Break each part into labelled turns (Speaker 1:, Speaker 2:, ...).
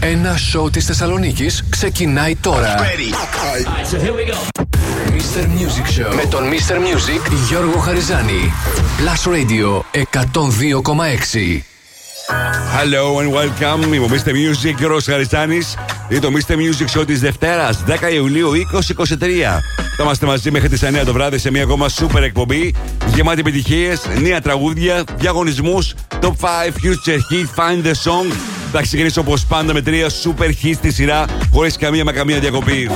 Speaker 1: Ένα 1 σόου της Θεσσαλονίκης ξεκινάει τώρα. Show με τον Mr. Music Γιώργο Χαριζάνη. Plus Radio 102,6.
Speaker 2: Hello and welcome. Είμαι ο Mr. Music, Γιώργος Χαριστάνη. Είναι το Mr. Music Show της Δευτέρας, 10 Ιουλίου 2023. Θα είμαστε μαζί μέχρι τις 9 το βράδυ σε μια ακόμα σουπερ εκπομπή. Γεμάτη επιτυχίες, νέα τραγούδια, διαγωνισμούς, top 5, future hit, find the song θα ξεκινήσω όπως πάντα με τρία super hits στη σειρά, χωρίς καμία μα καμία διακοπή.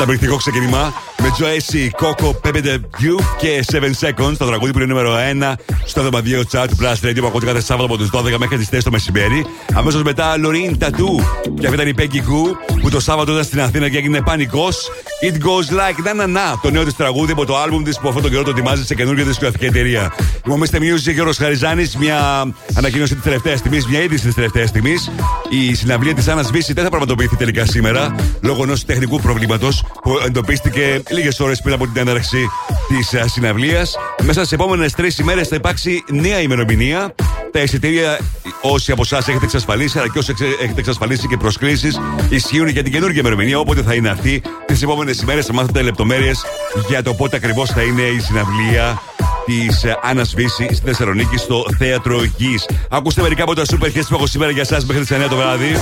Speaker 3: Καταπληκτικό ξεκίνημα με Joyce, Coco, Pepe the Youth και 7 Seconds. Το τραγούδι που είναι νούμερο 1 στο δωματίο chat του Plus Radio που ακούτε κάθε Σάββατο από τις 12 μέχρι τις 4 το μεσημέρι. Αμέσως μετά Loreen Tattoo. Και αυτή ήταν η Peggy Goo που το Σάββατο ήταν στην Αθήνα και έγινε πανικός. It goes like na na na. Το νέο της τραγούδι από το album της που αυτόν τον καιρό το ετοιμάζει σε καινούργια δισκογραφική εταιρεία. Λοιπόν, Mr. Music και ο Χαριζάνη, μια ανακοίνωση της τελευταίας στιγμής, μια είδηση της τελευταίας στιγμής. Η συναυλία της Άννας Βύση δεν θα πραγματοποιηθεί τελικά σήμερα λόγω ενός τεχνικού προβλήματος που εντοπίστηκε λίγες ώρες πριν από την έναρξη της συναυλίας. Μέσα στις επόμενες τρεις ημέρες θα υπάρξει νέα ημερομηνία. Τα εισιτήρια, όσοι από εσάς έχετε εξασφαλίσει, αλλά και όσοι εξε- έχετε εξασφαλίσει και προσκλήσεις, ισχύουν για την καινούργια ημερομηνία. Όποτε θα είναι αυτή, τις επόμενες ημέρες θα μάθετε λεπτομέρειες για το πότε ακριβώς θα είναι η συναυλία της Άννας Βύση στη Θεσσαλονίκη στο θέατρο Γης. Ακούστε μερικά από τα super hits που έχω σήμερα για εσά μέχρι τις 9 το βράδυ.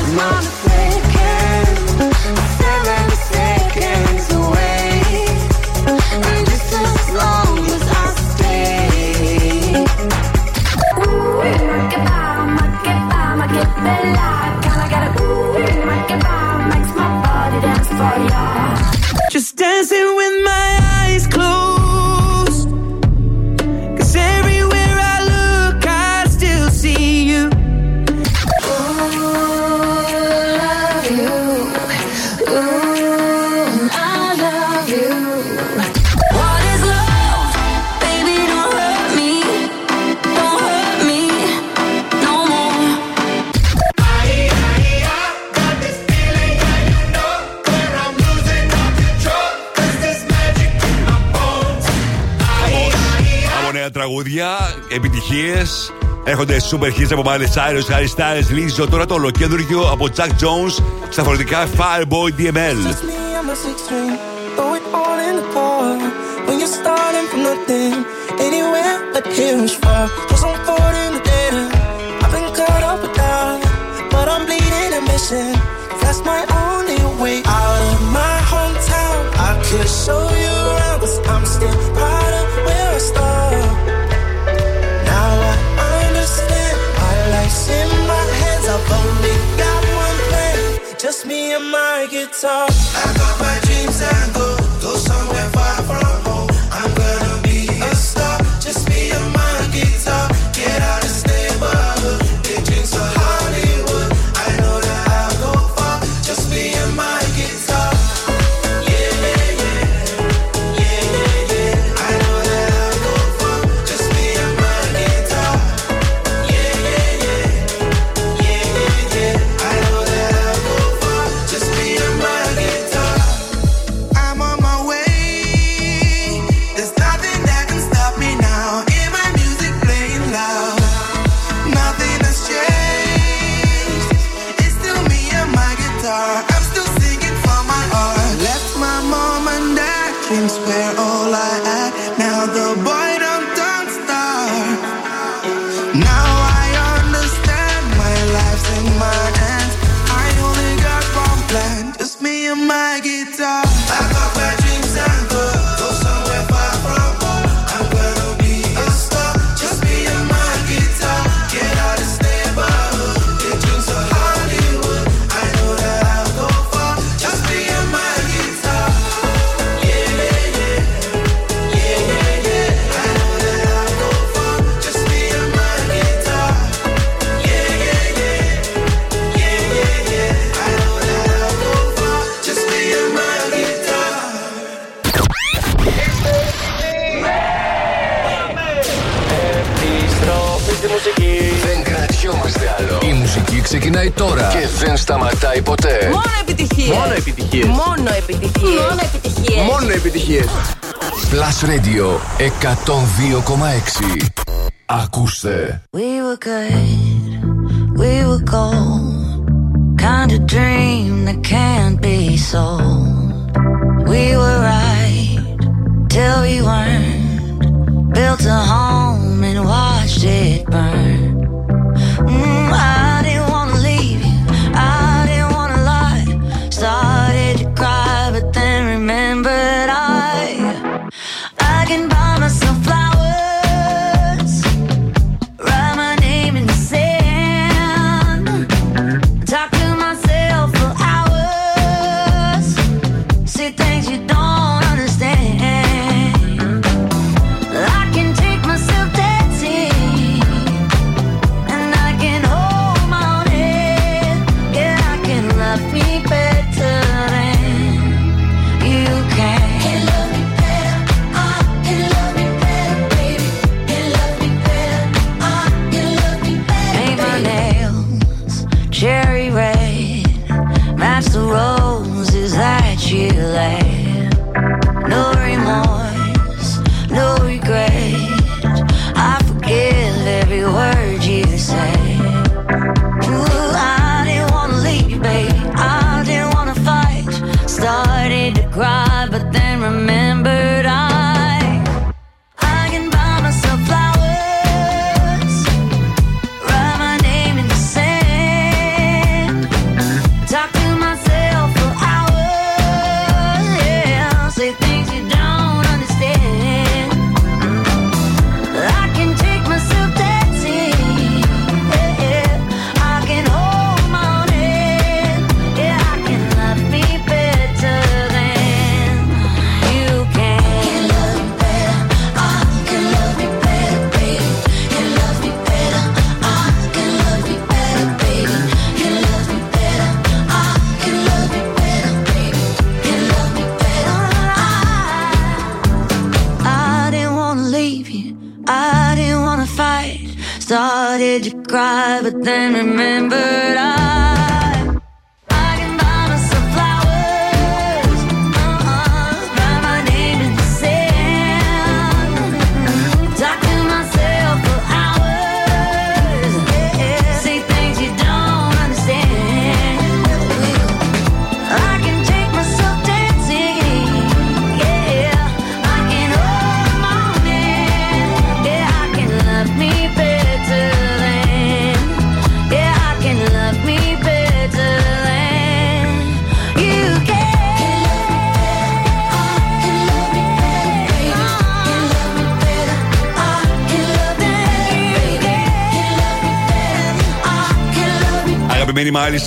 Speaker 4: Just
Speaker 3: τραγούδια, επιτυχίε. Έρχονται super hits από Miley Cyrus, Harry Styles, Lizzo. Τώρα το ολοκέντρο από Jack Jones στα φορητικά Fireboy DML.
Speaker 5: Just me and my six string, throw it all in the park. When you're starting from nothing, anywhere but here is far. Cause I'm caught in the dead end. I've been caught up with that, but I'm bleeding and missing. That's my only way out of my hometown. I could show you around, cause I'm still
Speaker 6: time. Ξεκινάει τώρα και δεν σταματάει ποτέ.
Speaker 7: Μόνο επιτυχίε.
Speaker 8: Μόνο επιτυχίες.
Speaker 7: Μόνο επιτυχίε. Μόνο επιτυχίε.
Speaker 8: Μόνο επιτυχίες.
Speaker 6: Plus Radio 102,6. Ακούστε.
Speaker 9: We were good, we were gold. Kind of dream that can't be sold. We were right till we weren't. Built a home and watched it burn.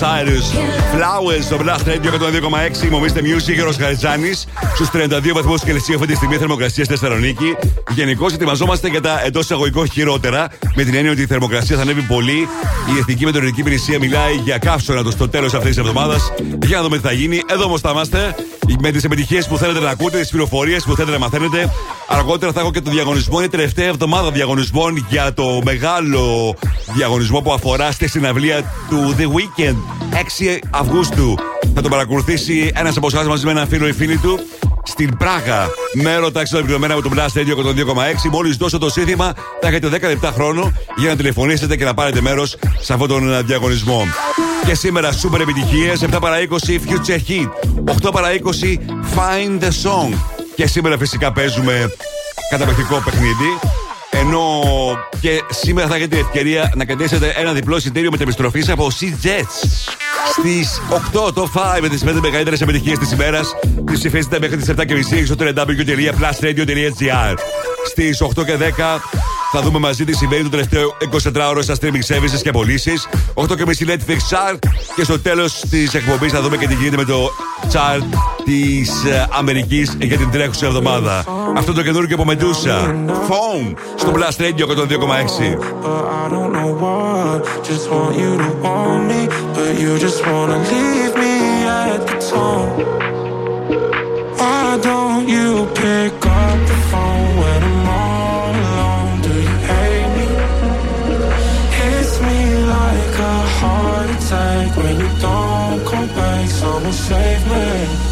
Speaker 3: Αγαπημένη Μάιλι Cyrus. Flowers στο Blast Radio 102,6. Μομίστε Music, Γιώργο Χαριτζάνη. Στους 32 βαθμούς Κελσίου αυτή τη στιγμή θερμοκρασίας στη Θεσσαλονίκη. Γενικώς ετοιμαζόμαστε για τα εντός εισαγωγικών χειρότερα. Με την έννοια ότι η θερμοκρασία θα ανέβει πολύ. Η Εθνική Μετεωρολογική Υπηρεσία μιλάει για καύσωνα στο τέλος αυτής της εβδομάδας. Για να δούμε τι θα γίνει. Εδώ όμως θα είμαστε. Με τις επιτυχίες που θέλετε να ακούτε, τις πληροφορίες που θέλετε να μαθαίνετε. Αργότερα θα έχω και το διαγωνισμό. Είναι η τελευταία εβδομάδα διαγωνισμών για το μεγάλο διαγωνισμό που αφορά στη συναυλία του The Weekend 6 Αυγούστου. Θα τον παρακολουθήσει ένας από εσάς μαζί με έναν φίλο ή φίλη του στην Πράγα. Μέρο τάξη επιπληρωμένα από τον Blast Radio 102,6. Μόλις δώσω το σύνθημα, θα έχετε 10 λεπτά χρόνο για να τηλεφωνήσετε και να πάρετε μέρος σε αυτόν τον ε, διαγωνισμό. Και σήμερα σούπερ επιτυχίες. 7 παρα 20 Future Hit. 8 παρα 20 Find the Song. Και σήμερα φυσικά παίζουμε καταπληκτικό παιχνίδι. Ενώ και σήμερα θα έχετε ευκαιρία να κρατήσετε ένα διπλό εισιτήριο μετεπιστροφή από Sea Jets. Στις 8 το 5 με τις 5 μεγαλύτερες επιτυχίες της ημέρας. Τις ψηφίσετε μέχρι τις 7.30 στο www.plusradio.gr. Στις 8 και 10 θα δούμε μαζί τι συμβαίνει το τελευταίο 24ωρο στα streaming services και πωλήσεις. 8 και μισή Netflix chart. Και στο τέλος της εκπομπής θα δούμε και τι γίνεται με το chart τη Αμερική για την τρέχουσα εβδομάδα. Αυτό το καινούργιο από Medusa. Phone στο Blast Radio 102,6.
Speaker 10: But I don't know why. Just want you to want me, but you just wanna leave me at the tone. Why don't you pick up the phone when I'm all alone? Do you hate me? Hits me like a heart attack when you don't come back. Someone save me.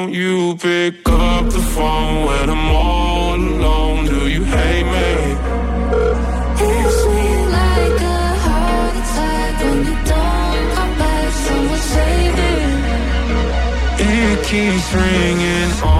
Speaker 2: won't you
Speaker 10: pick up the phone when I'm all alone? Do you hate me? Like a heart attack when you don't
Speaker 2: come back. Someone save me.
Speaker 10: It keeps ringing on.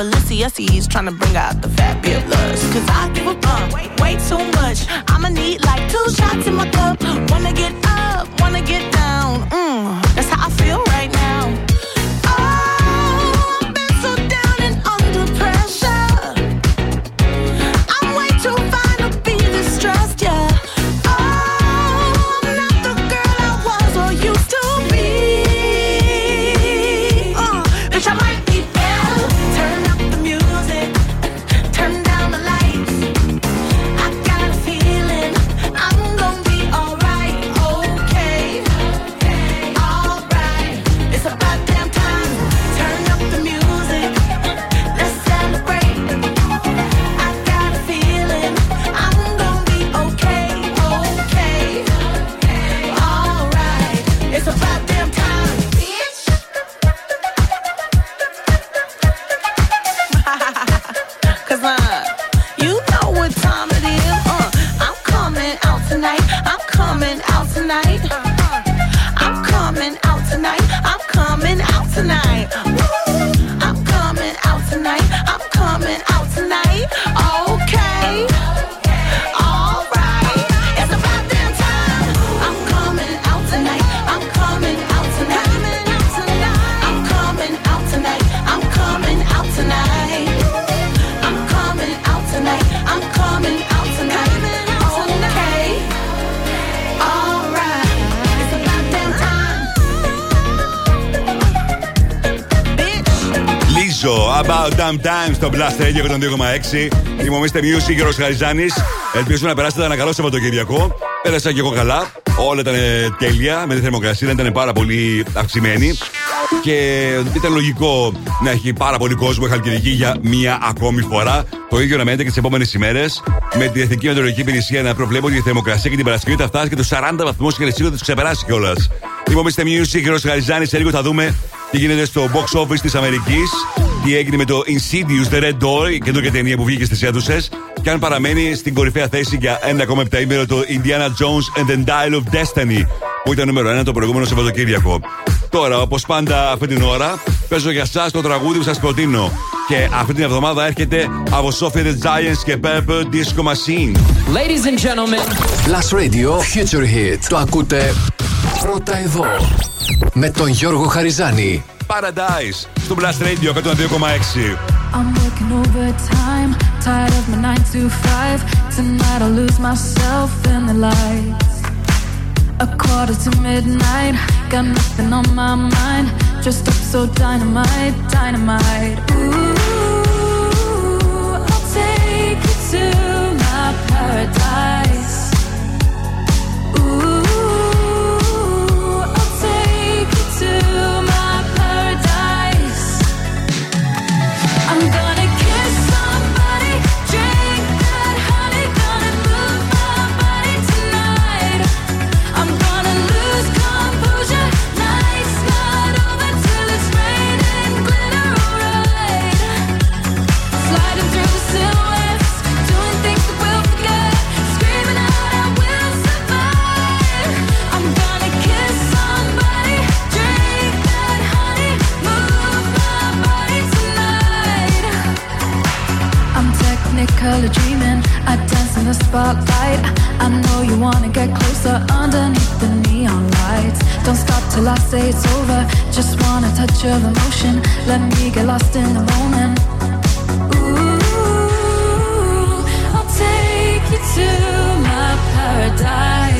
Speaker 11: Balenciennes, trying to bring out the fabulous. Cause I give a bump, way, way too much. I'ma need like two shots in my cup.
Speaker 3: Στο Blast Radio 102,6. Είμαι ο Mr. Music και ο Χαριζάνη. Ελπίζω να περάσετε ένα καλό Σαββατοκύριακο. Πέρασα και εγώ καλά. Όλα ήταν τέλεια. Με τη θερμοκρασία ήταν πάρα πολύ αυξημένη. Και ήταν λογικό να έχει πάρα πολύ κόσμο η Χαλκιδική για μία ακόμη φορά. Το ίδιο να μένετε και τις επόμενες ημέρες. Με τη Εθνική Μετεωρολογική Υπηρεσία να προβλέπω ότι η θερμοκρασία και την Παρασκευή θα φτάσει και τους 40 βαθμούς και σίγουρα θα τους ξεπεράσει κιόλας. Λοιπόν, Mr. Music και ο Χαριζάνη, σε λίγο θα δούμε τι γίνεται στο box office της Αμερικής. Τι έγινε με το Insidious The Red Door, η καινούργια ταινία που βγήκε στις αίθουσες. Και αν παραμένει στην κορυφαία θέση για ένα ακόμα επταήμερο το Indiana Jones and the Dial of Destiny, που ήταν νούμερο 1 το προηγούμενο Σαββατοκύριακο. Τώρα, όπως πάντα αυτή την ώρα, παίζω για εσά το τραγούδι που σας προτείνω. Και αυτή την εβδομάδα έρχεται από Sophie the Giants και Purple Disco Machine.
Speaker 1: Ladies and gentlemen. Plus Radio Future Hit. Το ακούτε πρώτα εδώ. Με τον Γιώργο Χαριζάνη.
Speaker 3: Paradise στο Blast Radio 102,6.
Speaker 2: I'm working overtime, tired of my 9 to 5. Tonight I'll lose myself in the lights. A quarter to midnight, got nothing on my mind. Dressed up so dynamite, dynamite. Ooh, I'll take you to my paradise. Technically dreaming. I dance in the spotlight. I know you wanna get closer underneath the neon lights. Don't stop till I say it's over. Just want a touch of emotion. Let me get lost in the moment. Ooh, I'll take you to my paradise.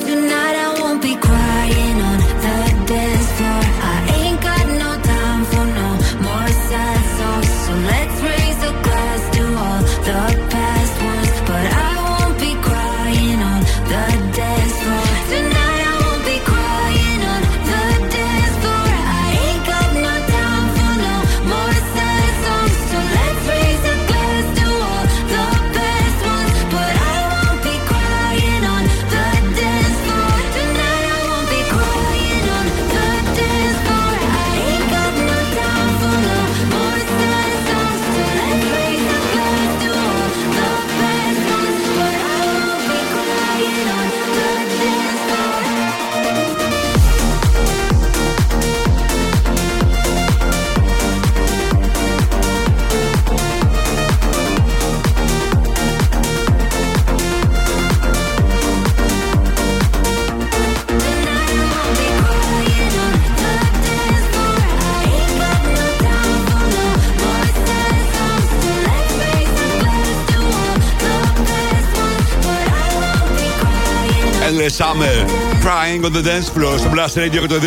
Speaker 3: Summer. Crying on the dance floor στο Blast Radio και το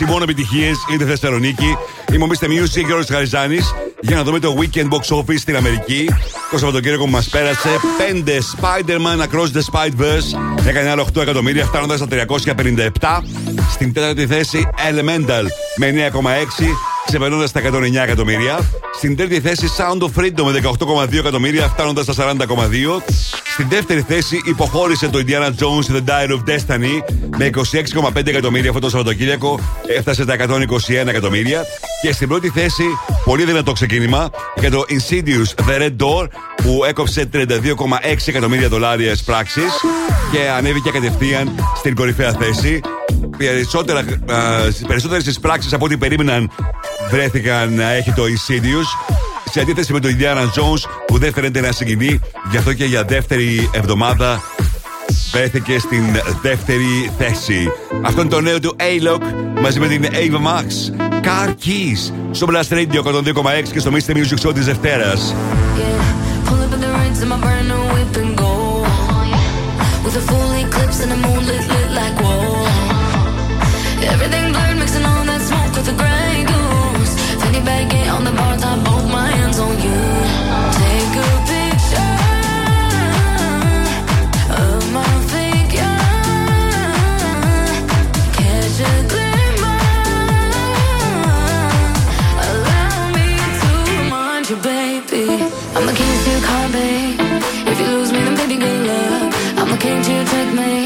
Speaker 3: 2,6. Μόνο επιτυχίες είτε Θεσσαλονίκη. Είμαι ο Mr. Music και ο Χαριζάνης για να δούμε το Weekend Box Office στην Αμερική. Το Σαββατοκύριακο που μας πέρασε. 5 Spider-Man Across the Spider-Verse έκανε άλλο 8 εκατομμύρια, φτάνοντας στα 357. Στην τέταρτη θέση Elemental με 9,6 ξεπερνώντας τα 109 εκατομμύρια. Στην τρίτη θέση Sound of Freedom με 18,2 εκατομμύρια, φτάνοντας στα 40,2. Στην δεύτερη θέση υποχώρησε το Indiana Jones The Dial of Destiny με 26,5 εκατομμύρια αυτό το Σαββατοκύριακο, έφτασε τα 121 εκατομμύρια. Και στην πρώτη θέση, πολύ δυνατό ξεκίνημα για το Insidious The Red Door που έκοψε 32,6 εκατομμύρια δολάρια πράξεις και ανέβηκε κατευθείαν στην κορυφαία θέση. Περισσότερα, περισσότερες εισπράξει από ό,τι περίμεναν βρέθηκαν να έχει το Insidious σε αντίθεση με το Ιδιάννα Τζόνσ που δεν φαίνεται να συγκινεί, γι' αυτό και για δεύτερη εβδομάδα πέθηκε στην δεύτερη θέση. Αυτό είναι το νέο του A-Lock μαζί με την Avima Max. Car Keys στο Blaster Radio 102,6 και στο Μίστερ Μιούζο της Δευτέρας.
Speaker 2: you take me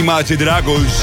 Speaker 3: Imagine Dragons.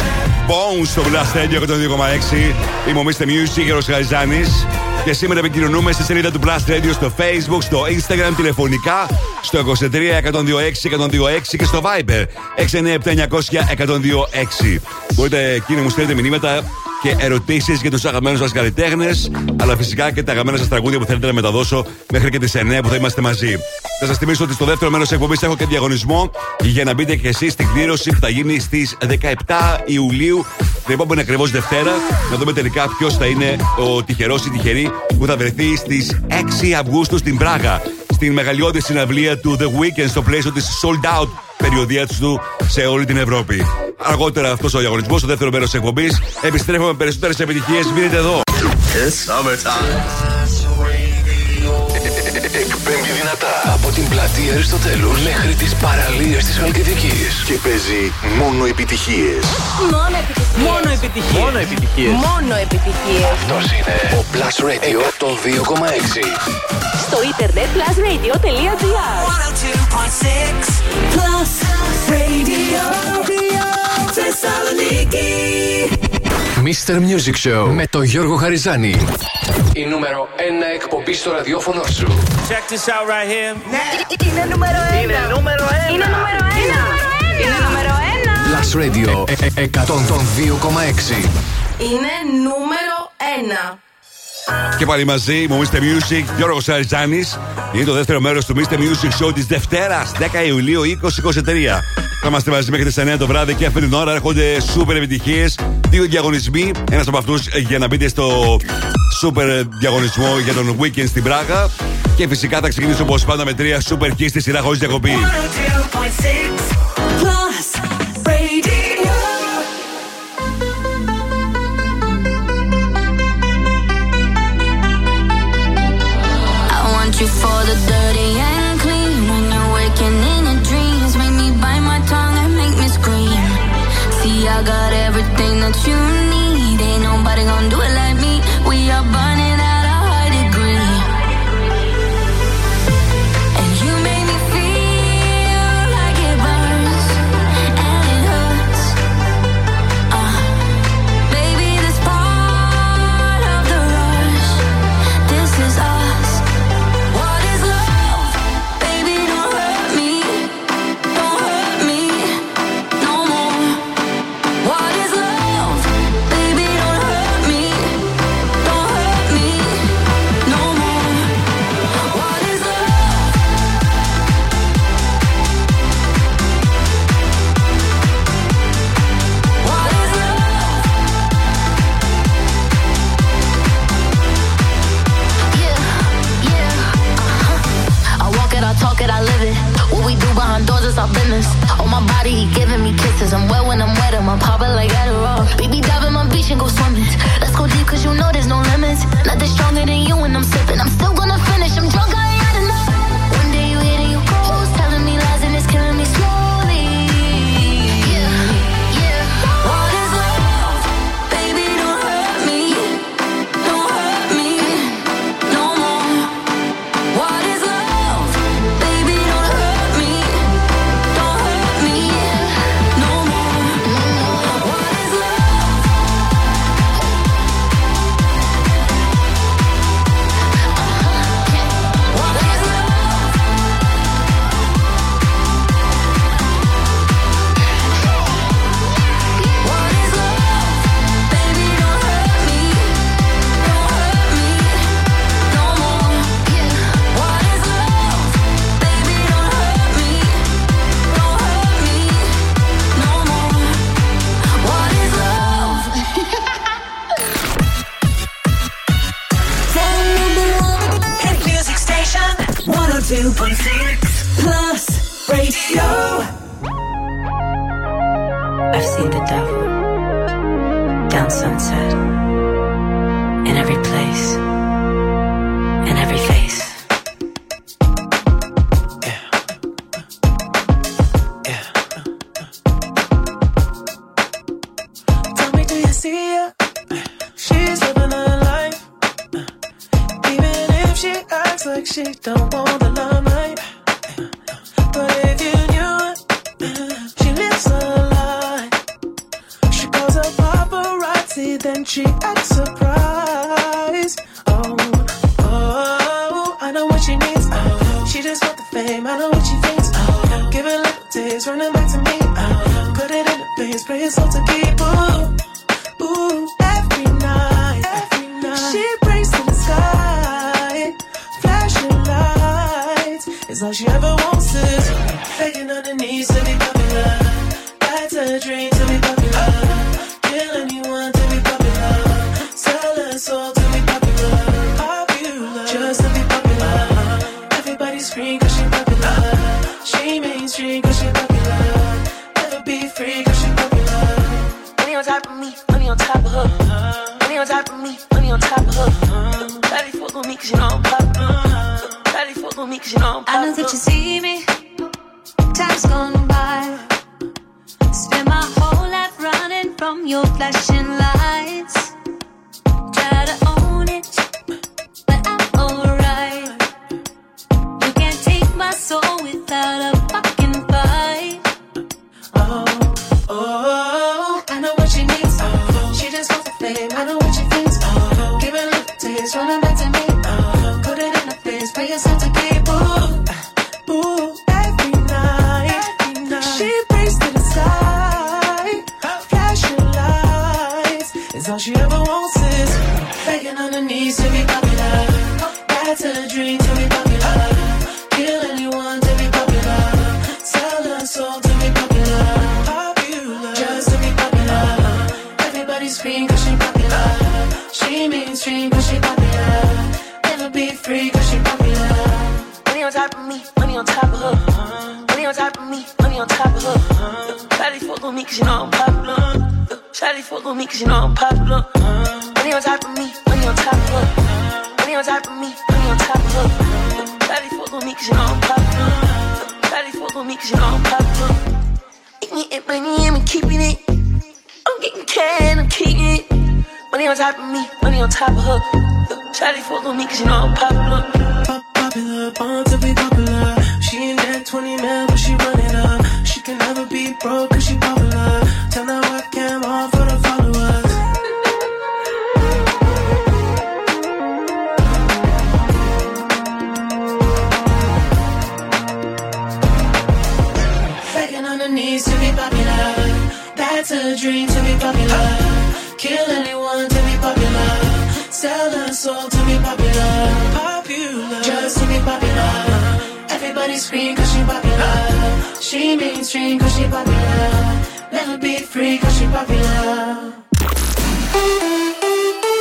Speaker 3: Bones στο Blast Radio 102,6. Είμαι ο Mr. Music, Γερος Γαριζάνης. Και σήμερα επικοινωνούμε στη σελίδα του Blast Radio στο Facebook, στο Instagram, τηλεφωνικά, στο 23 126 126 και στο Viber 697 900 126. Μπορείτε εκεί να μου στέλνετε μηνύματα και ερωτήσεις για τους αγαπημένους μα καλλιτέχνες, αλλά φυσικά και τα αγαπημένα σας τραγούδια που θέλετε να μεταδώσω μέχρι και τις 9 που θα είμαστε μαζί. Θα σας θυμίσω ότι στο δεύτερο μέρος της εκπομπής έχω και διαγωνισμό για να μπείτε και εσείς στην κλήρωση που θα γίνει στις 17 Ιουλίου, την επόμενη ακριβώς Δευτέρα, να δούμε τελικά ποιος θα είναι ο τυχερός ή τυχερή που θα βρεθεί στις 6 Αυγούστου στην Πράγα. Στην μεγαλειώδη συναυλία του The Weekend στο πλαίσιο της Sold Out περιοδία του σε όλη την Ευρώπη. Αργότερα αυτός ο διαγωνισμός, στο δεύτερο μέρος της εκπομπής. Επιστρέφουμε με περισσότερες επιτυχίες. Μείνετε εδώ.
Speaker 1: Εκπέμπει δυνατά από την πλατεία Αριστοτέλου μέχρι τις παραλίες της Χαλκιδικής. Και παίζει μόνο επιτυχίες.
Speaker 7: Μόνο επιτυχίες.
Speaker 8: Μόνο επιτυχίες.
Speaker 7: Μόνο επιτυχίες. Μόνο επιτυχίες.
Speaker 1: Αυτός είναι ο Plus Radio των 2,6.
Speaker 7: Στο ίντερνετ plusradio.gr
Speaker 12: Plus Radio. Θεσσαλονίκη.
Speaker 1: Mr. Music Show με τον Γιώργο Χαριζάνη. Η νούμερο 1 εκπομπή στο ραδιόφωνο σου.
Speaker 8: Check this out right here.
Speaker 7: Είναι νούμερο ένα. Είναι νούμερο ένα. Είναι νούμερο ένα. Είναι νούμερο ένα.
Speaker 1: Plus Radio ε- ε- 102,6.
Speaker 7: Είναι νούμερο ένα.
Speaker 3: Και πάλι μαζί, μου Mr. Music, Γιώργος Σαριζάνη. Είναι το δεύτερο μέρος του Mr. Music Show της Δευτέρας, 10 Ιουλίου 2023. Θα είμαστε μαζί μέχρι τις 9 το βράδυ και αυτή την ώρα έρχονται σούπερ επιτυχίες. Δύο διαγωνισμοί. Ένας από αυτούς για να μπείτε στο σούπερ διαγωνισμό για τον weekend στην Πράγα. Και φυσικά θα ξεκινήσω όπως πάντα με τρία σούπερ hits στη σειρά χωρίς διακοπή.
Speaker 13: Body, he giving me kisses. I'm wet when I'm wet, I'm popping like Adderall. Baby, dive in my beach and go swimming.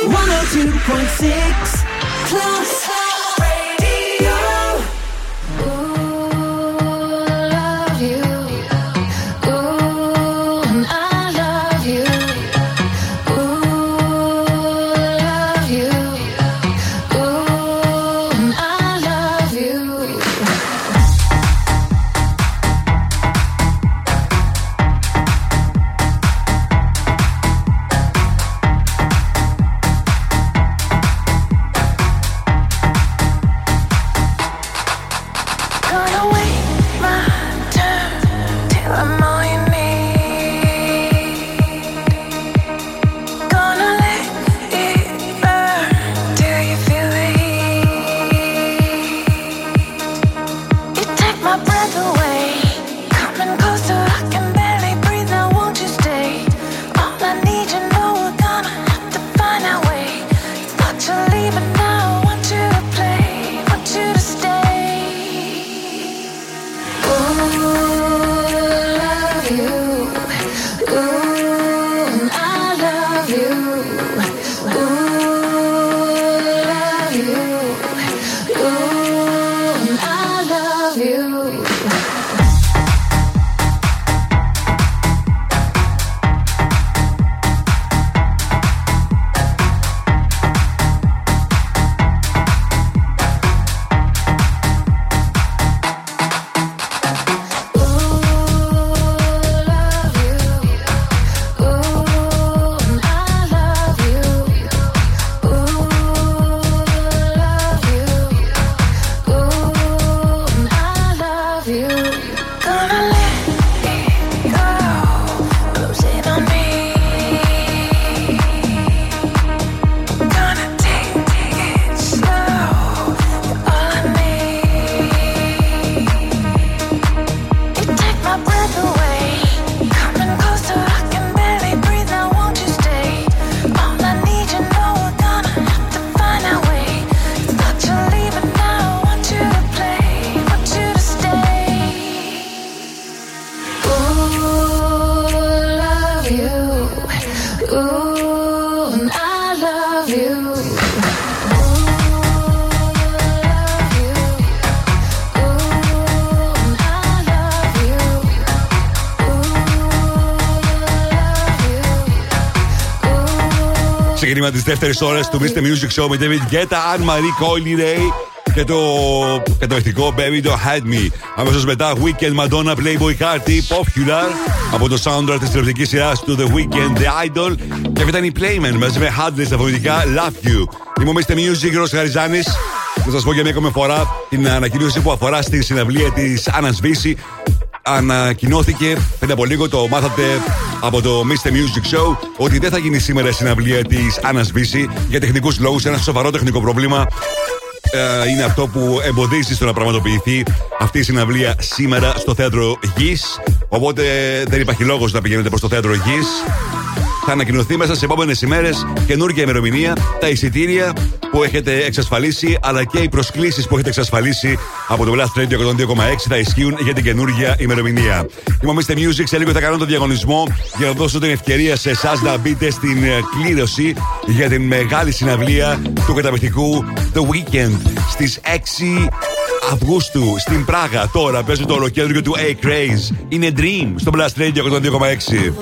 Speaker 9: 102.6 plus.
Speaker 3: Ξεκίνημα τη δεύτερη ώρα του Mr. Music Show με David Guetta, Anne Marie Coily Ray και το καταπληκτικό Baby Don't Hide Me. Αμέσως μετά Weekend Madonna Playboy Carti Popular από το soundtrack της τηλεοπτικής σειράς του The Weekend The Idol. Και αυτή ήταν η Playman μαζί με Hadley στα φωνητικά Love You. Είμαι ο Mr. Music, Ρος Χαριζάνης. Θα σας πω για μια ακόμη φορά την ανακοίνωση που αφορά στη συναυλία της Άννα Βύση. Ανακοινώθηκε πριν από λίγο, το μάθατε από το Mr. Music Show, ότι δεν θα γίνει σήμερα η συναυλία της Άννας Βύση για τεχνικούς λόγους. Ένα σοβαρό τεχνικό πρόβλημα ε, είναι αυτό που εμποδίζει στο να πραγματοποιηθεί αυτή η συναυλία σήμερα στο θέατρο Γης. Οπότε δεν υπάρχει λόγος να πηγαίνετε προς το θέατρο Γης. Θα ανακοινωθεί μέσα στις επόμενες ημέρες καινούργια ημερομηνία, τα εισιτήρια που έχετε εξασφαλίσει, αλλά και οι προσκλήσεις που έχετε εξασφαλίσει από το Blast Radio 102,6 θα ισχύουν για την καινούργια ημερομηνία. Είμαι ο Mr. Music, σε λίγο θα κάνω τον διαγωνισμό για να δώσω την ευκαιρία σε εσάς να μπείτε στην ε, κλήρωση για την μεγάλη συναυλία του καταπληκτικού The Weekend στις 6 Αυγούστου στην Πράγα. Τώρα παίζει το ολοκέντρο του A Craze. Είναι Dream στο Blast Radio 102,6.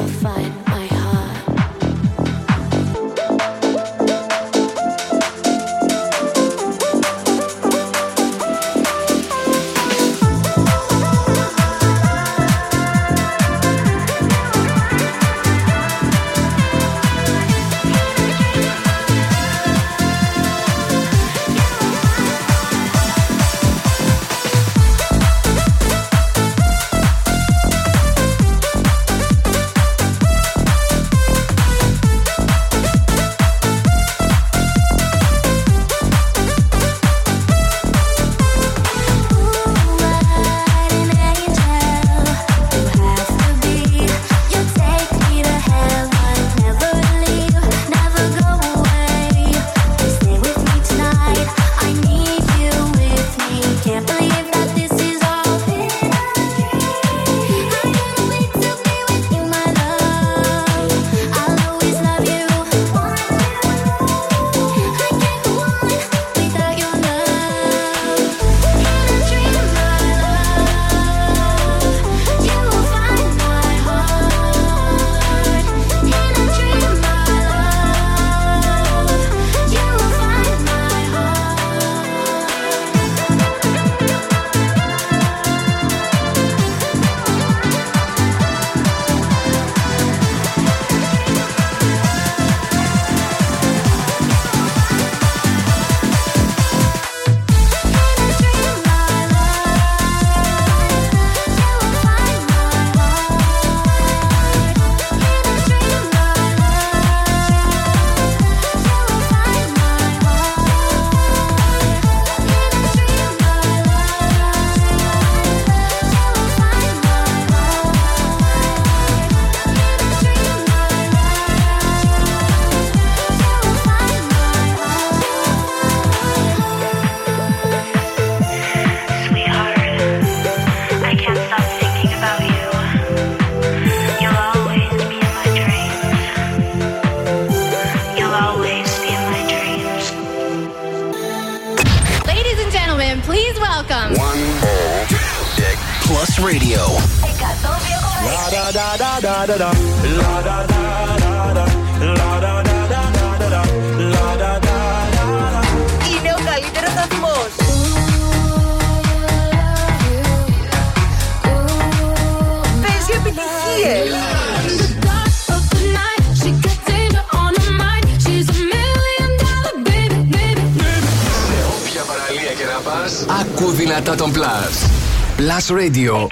Speaker 14: Radio.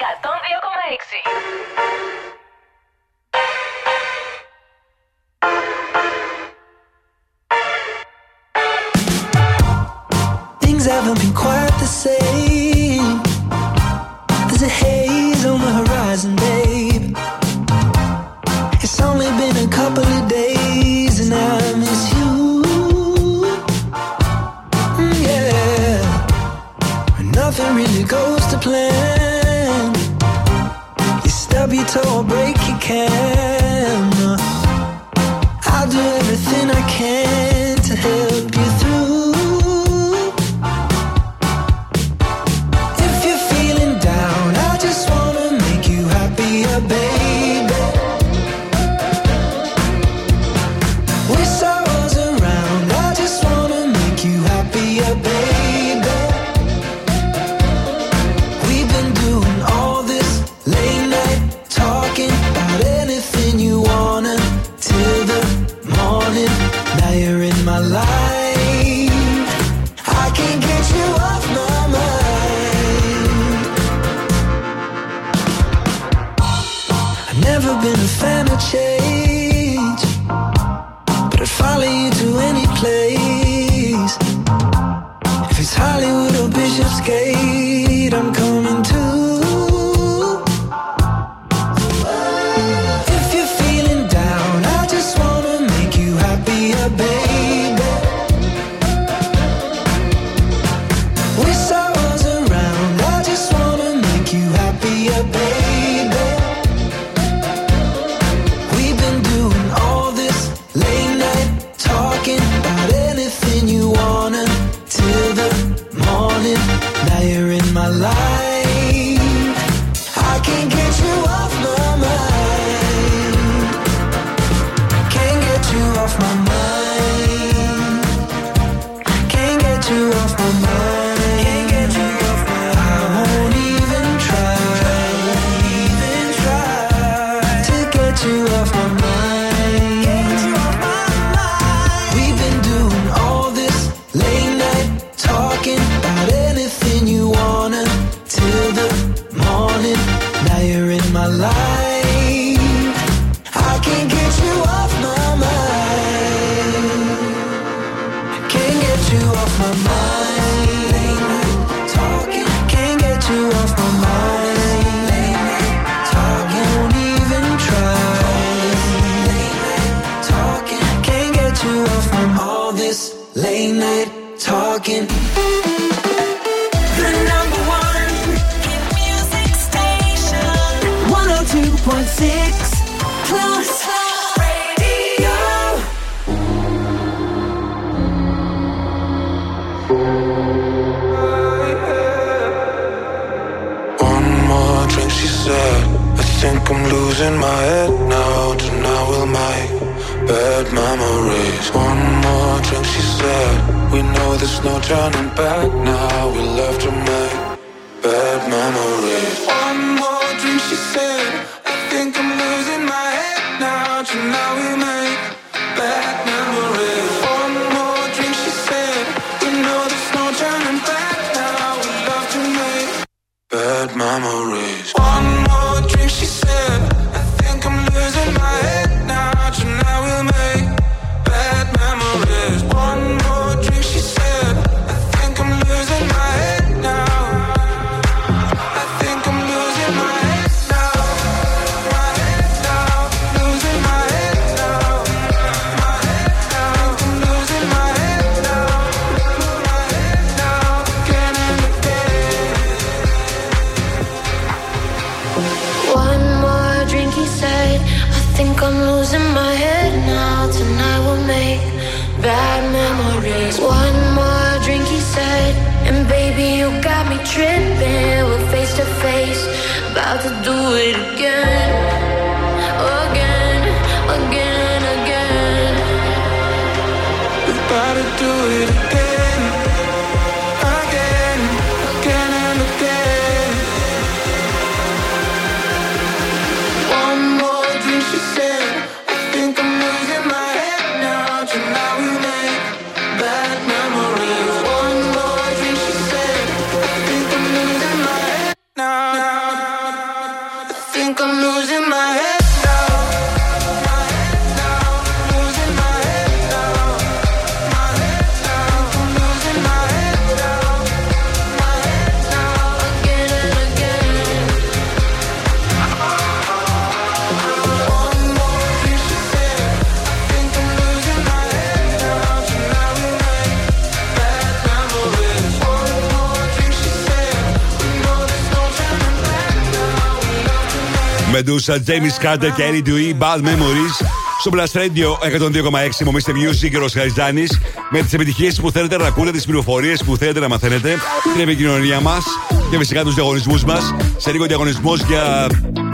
Speaker 3: Medusa, James και Ellie Dewey, Bad Memories. Στο Blast Radio 102,6 μομίστε Music και ο Ροσχαριζάνη με τις επιτυχίες που θέλετε να ακούτε, τις πληροφορίες που θέλετε να μαθαίνετε, την επικοινωνία μας και φυσικά τους διαγωνισμούς μας. Σε λίγο διαγωνισμός για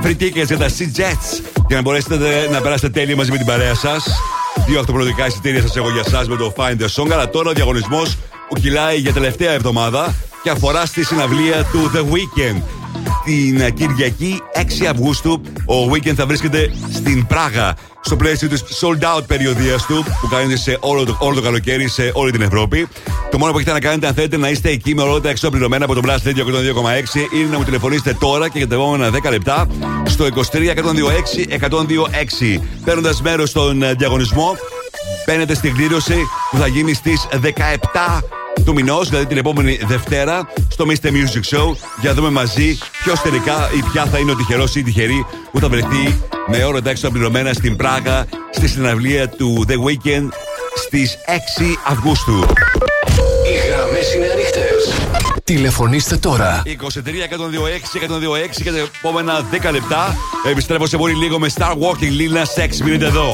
Speaker 3: free tickets για τα Sea Jets για να μπορέσετε να περάσετε τέλεια μαζί με την παρέα σας. Δύο αυτοπροδικά εισιτήρια σας έχω για εσά με το Find the Song, αλλά τώρα ο διαγωνισμός που κυλάει για τελευταία εβδομάδα και αφορά στη συναυλία του The Weekend την Κυριακή 6 Αυγούστου ο Weekend θα βρίσκεται στην Πράγα στο πλαίσιο της sold out περιοδίας του που κάνετε σε όλο το, όλο το καλοκαίρι σε όλη την Ευρώπη. Το μόνο που έχετε να κάνετε αν θέλετε να είστε εκεί με όλα τα εξοπλισμένα από το Blast Radio 102,6 είναι να μου τηλεφωνήσετε τώρα και για τα επόμενα 10 λεπτά στο 23 126 126. Παίρνοντας μέρος στον ε, διαγωνισμό, μπαίνετε στην κλήρωση που θα γίνει στις 17 του μηνός, δηλαδή την επόμενη Δευτέρα, στο Mr. Music Show, για να δούμε μαζί ποιος τελικά ή ποια θα είναι ο τυχερός ή η τυχερή που θα βρεθεί με ώρα τα έξω πληρωμένα στην Πράγα, στη συναυλία του The Weekend στις 6 Αυγούστου.
Speaker 1: Οι γραμμές είναι ανοιχτές. Τηλεφωνήστε τώρα.
Speaker 3: 23 126 126 και τα επόμενα 10 λεπτά. Επιστρέφω σε πολύ λίγο με Star Walking Lila Sex. Μείνετε εδώ.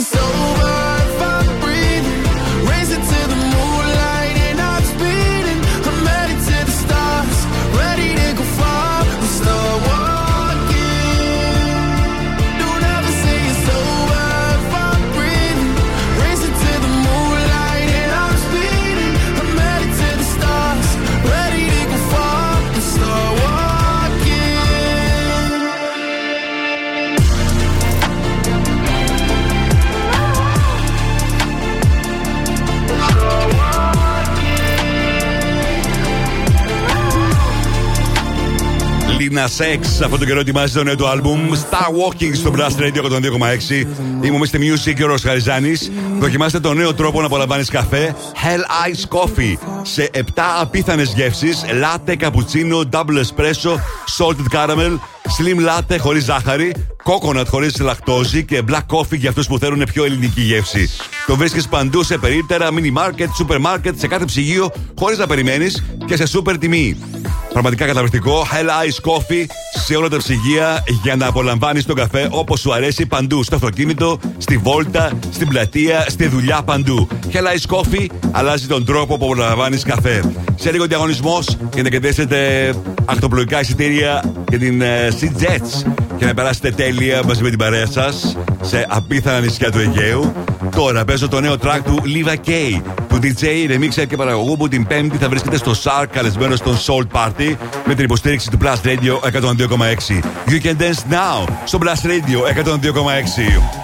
Speaker 15: so
Speaker 3: Lina Sex, αυτό το καιρό ετοιμάζεις το νέο του άλμπουμ Star Walking στο Blast Radio 102,6. Είμαι ο Mr. Music και ο Ρος Χαριζάνης. Δοκιμάστε το νέο τρόπο να απολαμβάνεις καφέ Hell Ice Coffee σε 7 απίθανες γεύσεις Latte, cappuccino, double espresso, salted caramel, slim latte χωρίς ζάχαρη, coconut χωρίς λακτόζη και black coffee για αυτούς που θέλουν πιο ελληνική γεύση. Το βρίσκεις παντού σε περίπτερα, mini market, super market, σε κάθε ψυγείο χωρίς να περιμένεις και σε super τιμή. Πραγματικά καταπληκτικό. Hell Ice Coffee σε όλα τα ψυγεία για να απολαμβάνεις τον καφέ όπως σου αρέσει παντού. Στο αυτοκίνητο, στη βόλτα, στην πλατεία, στη δουλειά παντού. Hell Ice Coffee αλλάζει τον τρόπο που απολαμβάνεις καφέ. Σε λίγο διαγωνισμός για να κερδίσετε ακτοπλοϊκά εισιτήρια για την ε, Sea Jets και να περάσετε τέλεια μαζί με την παρέα σας σε απίθανα νησιά του Αιγαίου.
Speaker 16: Τώρα παίζω το νέο track του Liva K, του DJ, remixer και παραγωγού που την Πέμπτη θα βρίσκεται στο Shark καλεσμένο στον Soul Party με την υποστήριξη του Blast Radio 102,6. You can dance now στο Blast Radio 102,6.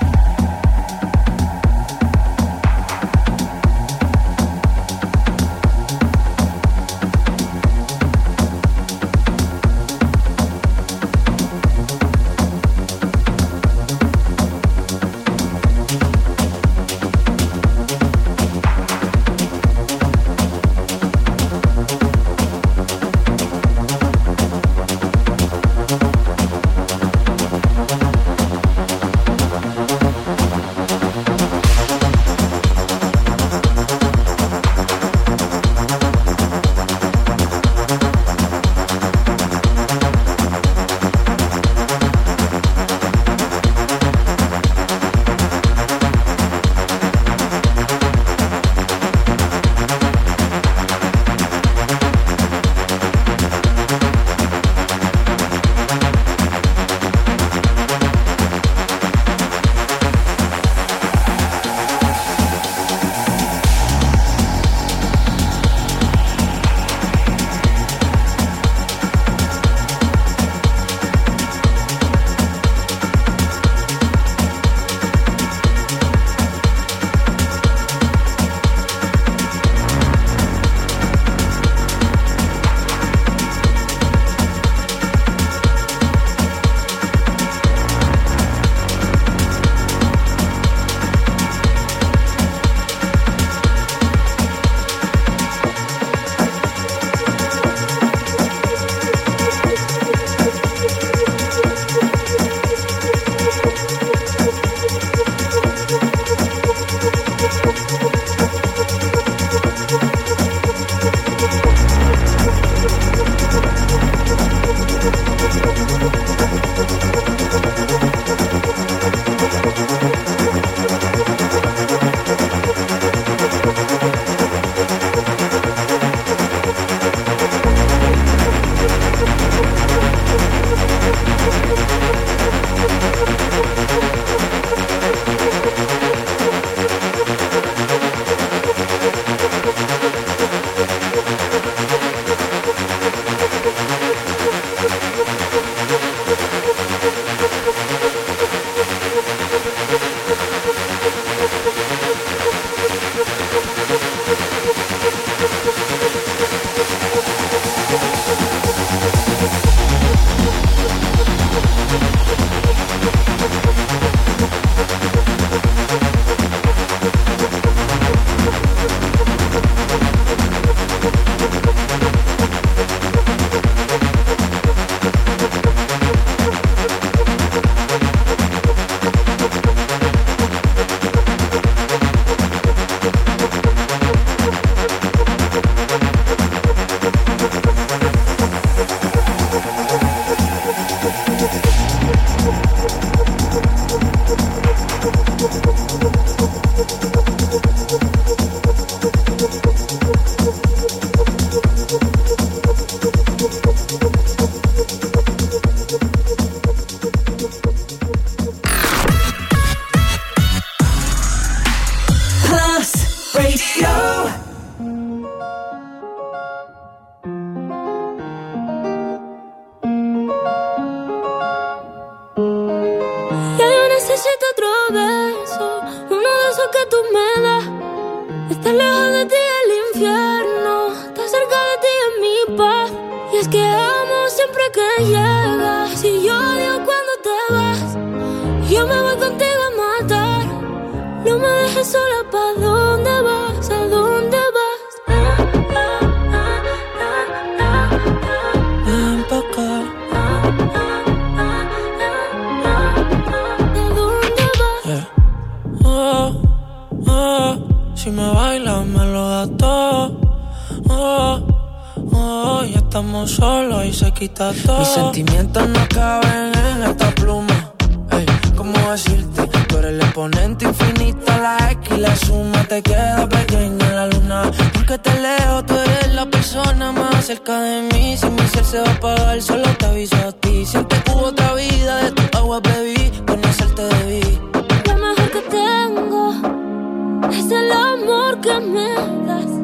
Speaker 2: estamos y se quita todo. Mis sentimientos no caben en esta pluma. Ey, ¿cómo decirte? Tú eres el exponente infinito, la X y la suma. Te queda pequeña en la luna. Porque te leo, tú eres la persona más cerca de mí. Si mi ser se va a apagar, solo te aviso a ti. Siente que hubo otra vida, de tu agua bebí, conocerte debí.
Speaker 17: Lo mejor que tengo es el amor que me das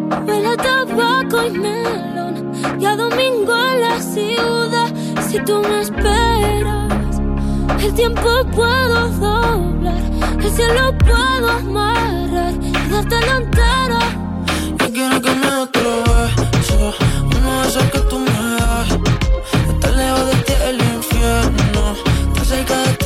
Speaker 16: y melón. Ya domingo en la ciudad, si tú me esperas, el tiempo puedo doblar, el cielo puedo amarrar y dártelo entero.
Speaker 8: Yo quiero que me otro beso, uno de esos que tú me das. Estar lejos de ti el infierno, estar cerca de ti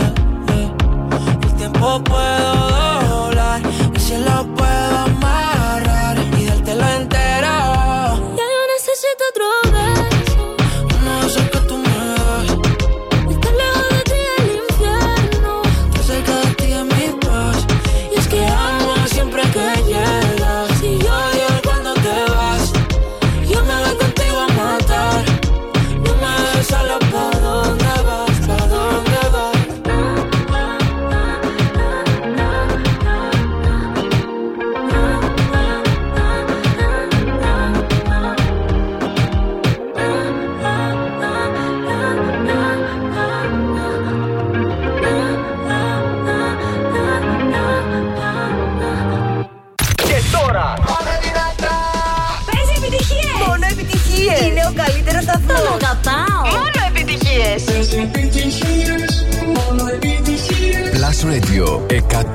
Speaker 1: 102,6.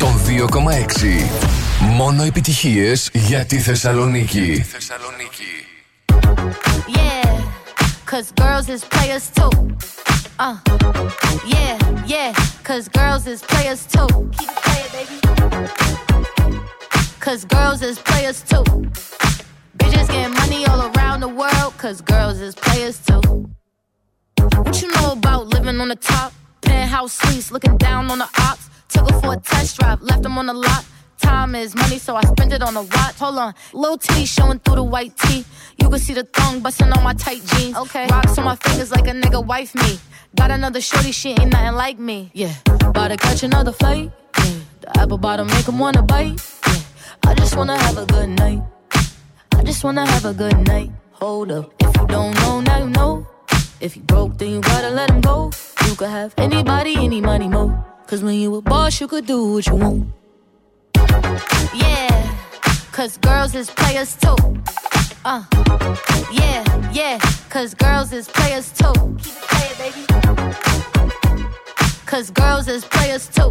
Speaker 1: Μόνο επιτυχίες για τη Θεσσαλονίκη.
Speaker 13: Yeah, cause girls is players too. Uh, yeah, yeah, cause girls is players too. Keep it playing, baby. Cause girls is players too. Bitches getting money all around the world, cause girls is players too. What you know about living on the top? Penthouse suites, looking down on the ops. Took her for a test drive, left them on the lot. Time is money, so I spend it on a watch. Hold on, low T showing through the white tee. You can see the thong busting on my tight jeans. Okay, rocks on my fingers like a nigga wife me. Got another shorty, she ain't nothing like me. Yeah, about to catch another flight. Yeah, the apple bottom make 'em wanna bite. Yeah, I just wanna have a good night. I just wanna have a good night. Hold up, if you don't know, now you know. If you broke, then you gotta let him go. You could have anybody, any money, mo. Cause when you a boss, you could do what you want. Yeah, cause girls is players too. Uh, yeah, yeah, cause girls is players too. Keep it playing, baby. Cause girls is players too.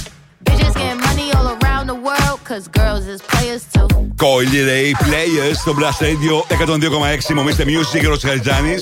Speaker 3: Coily Ray Players στο Blast Radio 102,6 Μομίστε Music ο Χαριτζάνη.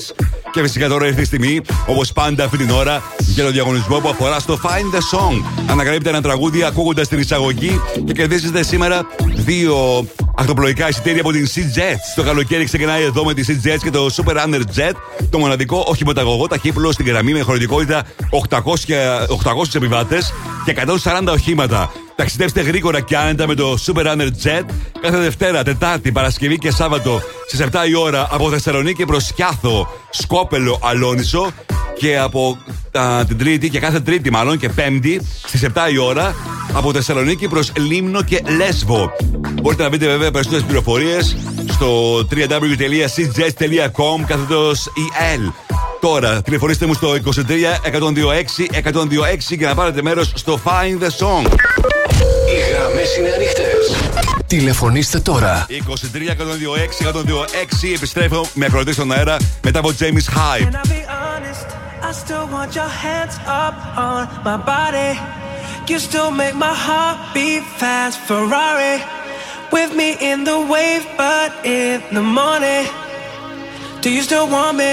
Speaker 3: Και φυσικά τώρα ήρθε η στιγμή, όπως πάντα αυτή την ώρα, για τον διαγωνισμό που αφορά στο Find the Song. Ανακαλύπτε ένα τραγούδι ακούγοντας την εισαγωγή και κερδίζετε σήμερα δύο ακτοπλοϊκά εισιτήρια από την Sea Jets. Το καλοκαίρι ξεκινάει εδώ με τη Sea Jets και το Super Under Jet, το μοναδικό οχηματαγωγό ταχύπλο στην γραμμή με χωρητικότητα 800, 800 επιβάτες και 140 οχήματα. Ταξιδεύστε γρήγορα και άνετα με το Super Runner Jet κάθε Δευτέρα, Τετάρτη, Παρασκευή και Σάββατο στις 7 η ώρα από Θεσσαλονίκη προς Κιάθο, Σκόπελο, Αλόνισο και από α, την Τρίτη και κάθε Τρίτη μάλλον και Πέμπτη στις 7 η ώρα από Θεσσαλονίκη προς Λίμνο και Λέσβο. Μπορείτε να βρείτε βέβαια περισσότερες πληροφορίες στο www.cjets.com καθετό EL. Τώρα, τηλεφωνήστε μου στο 23 126 126 και να πάρετε μέρο στο Find the Song.
Speaker 1: Οι γραμμέ είναι ανοιχτέ. Τηλεφωνήστε τώρα.
Speaker 3: 23 126 126 επιστρέφω με ακροτή στον αέρα μετά από James Hype.
Speaker 18: Can I be honest? I still want your hands up on my body. You still make my heart beat fast. Ferrari with me in the wave, but in the morning. Do you still want me?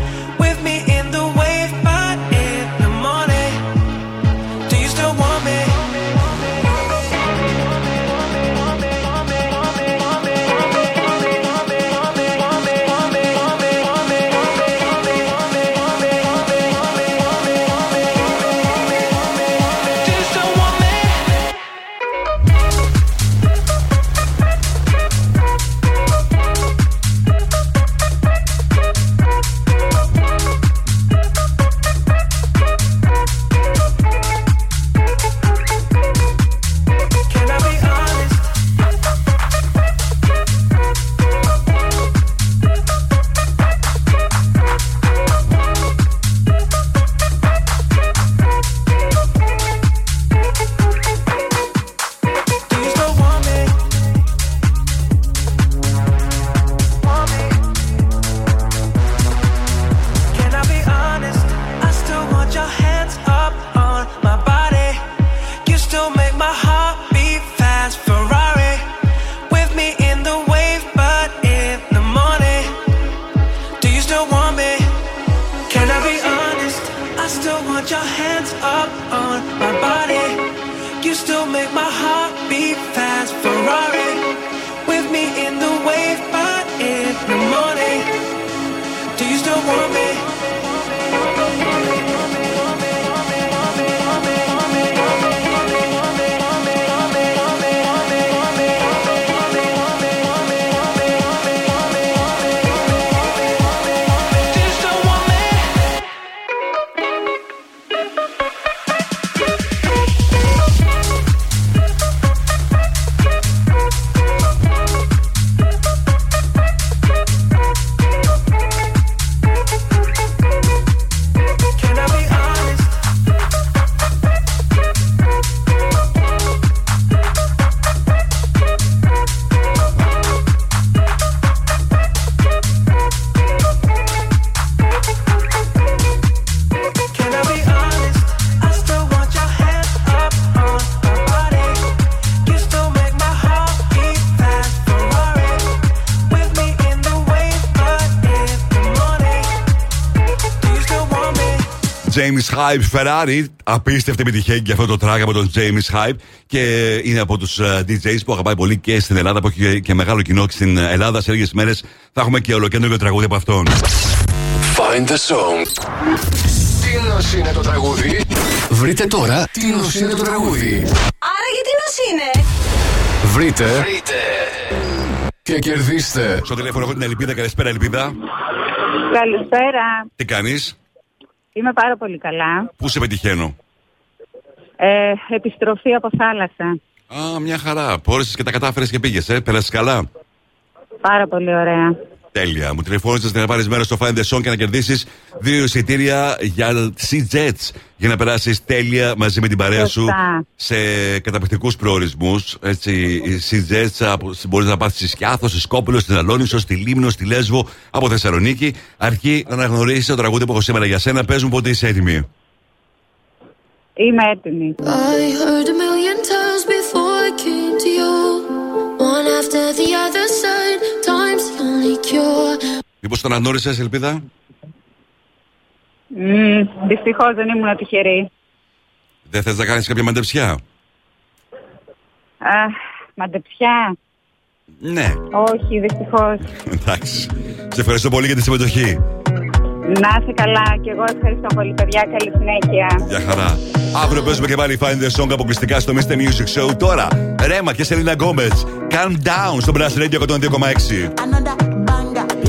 Speaker 3: Hype Ferrari. Απίστευτη επιτυχία και αυτό το track από τον James Hype. Και είναι από τους DJs που αγαπάει πολύ και στην Ελλάδα, που έχει και- και μεγάλο κοινό και στην Ελλάδα. Σε λίγες μέρες θα έχουμε και ολοκέντρο τραγούδι από αυτόν.
Speaker 1: Find the song. Τι νος είναι το τραγούδι; Βρείτε τώρα τι νος είναι το τραγούδι;
Speaker 19: Άρα γιατί νος είναι;
Speaker 1: Βρείτε. Και κερδίστε.
Speaker 3: Στο τηλέφωνο έχω την Ελπίδα. Καλησπέρα, Ελπίδα.
Speaker 20: Καλησπέρα.
Speaker 3: Τι κάνεις,
Speaker 20: Είμαι πάρα πολύ καλά.
Speaker 3: Πού σε πετυχαίνω;
Speaker 20: Ε, επιστροφή από θάλασσα.
Speaker 3: Α, μια χαρά. Πόρεσες και τα κατάφερες και πήγες, ε. Πέρασες καλά.
Speaker 20: Πάρα πολύ ωραία.
Speaker 3: Τέλεια. Μου τηλεφώνησες να πάρεις μέρος στο Find the Song και να κερδίσεις δύο εισιτήρια για Sea Jets. Για να περάσεις τέλεια μαζί με την παρέα σου
Speaker 20: Σωστά.
Speaker 3: σε καταπληκτικούς προορισμούς. Έτσι, οι Sea Jets μπορείς να πάθεις στη Σκιάθο, στη Σκόπουλο, στην Αλόνισο, στη Λίμνο, στη Λέσβο, από Θεσσαλονίκη. Αρκεί να αναγνωρίσει το τραγούδι που έχω σήμερα για σένα. Παίζουν πότε είσαι έτοιμη.
Speaker 20: Είμαι έτοιμη.
Speaker 2: I heard a million times before
Speaker 3: Μήπως τον αγνώρισε, Ελπίδα;
Speaker 20: Mm, Δυστυχώς δεν ήμουν τυχερή.
Speaker 3: Δεν θες να κάνεις κάποια μαντεψιά;
Speaker 20: Αχ, μαντεψιά.
Speaker 3: Ναι.
Speaker 20: Όχι, δυστυχώς.
Speaker 3: Εντάξει. Σε ευχαριστώ πολύ για τη συμμετοχή.
Speaker 20: Να είσαι καλά και εγώ ευχαριστώ πολύ παιδιά, καλή συνέχεια.
Speaker 3: Για χαρά. Αύριο παίζουμε και πάλι Find the Song αποκλειστικά στο Mr. Music Show. Τώρα, Rema και Selena Gomez. Calm down στο Blast Radio 102,6.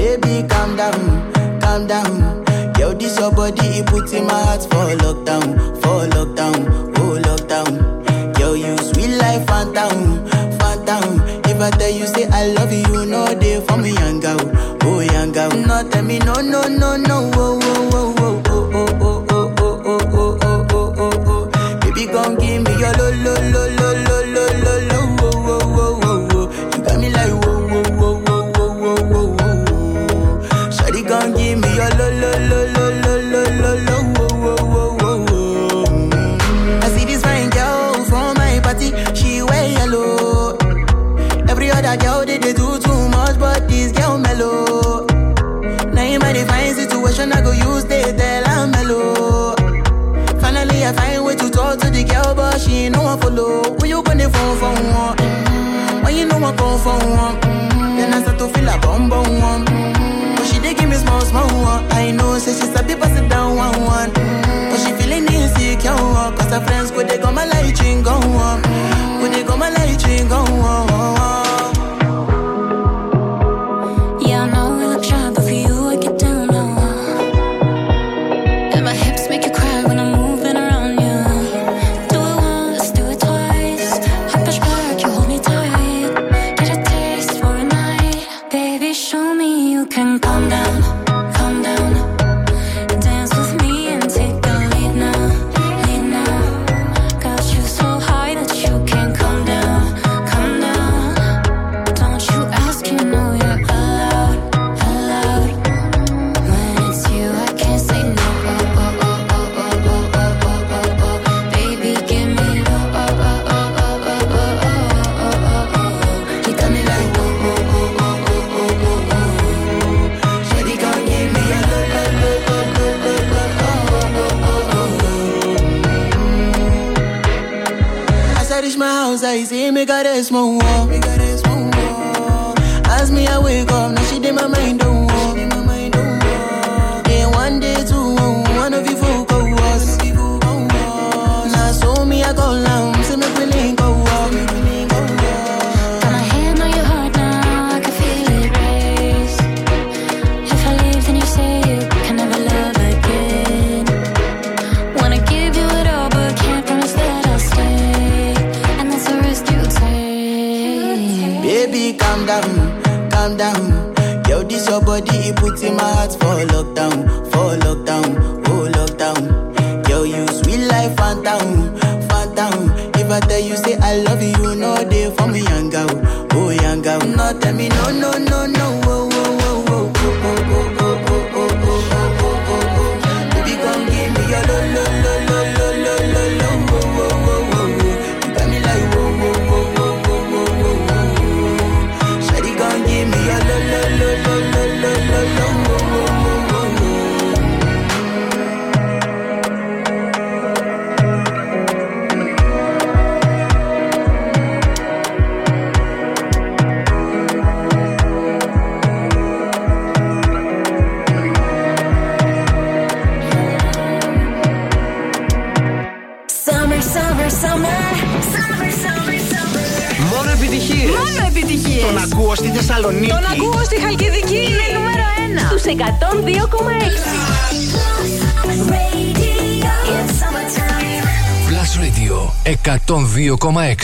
Speaker 21: Baby, calm down, calm down. Girl, this your body, e put my heart for lockdown, for lockdown, oh lockdown. Yo, you sweet life, phantom, phantom. If I tell you, say I love you, no day for me, young girl, oh young girl. No, tell me, no, no, no, no, oh, oh, oh, oh. one. Mm. Then I start to feel a bum bum one. Mm. But she did give me small small one. I know.
Speaker 22: we got
Speaker 21: this
Speaker 9: more.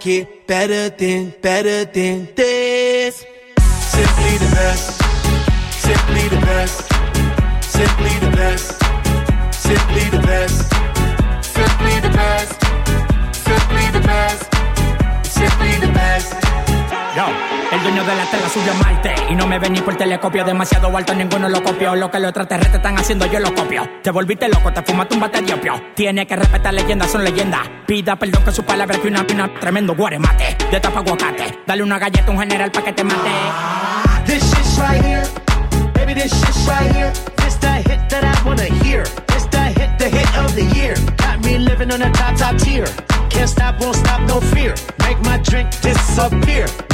Speaker 23: que better than,
Speaker 24: better than. De la tela subió a Marte. Y no me ven ni por telescopio. Demasiado alto, ninguno lo copió. Lo que los extraterrestres están haciendo, yo lo copio. Te volviste loco, te fumaste un bate de opio. Tiene que respetar leyendas, son leyendas. Pida perdón que su palabra que una pina. Tremendo guaremate. De tapa aguacate. Dale una galleta a un general pa' que te mate.
Speaker 25: This shit's right here. Baby, this shit's right here. This the hit that I wanna hear. This the hit, the hit of the year. Got me living on a top, top tier. Can't stop, won't stop, no fear. Make my drink disappear.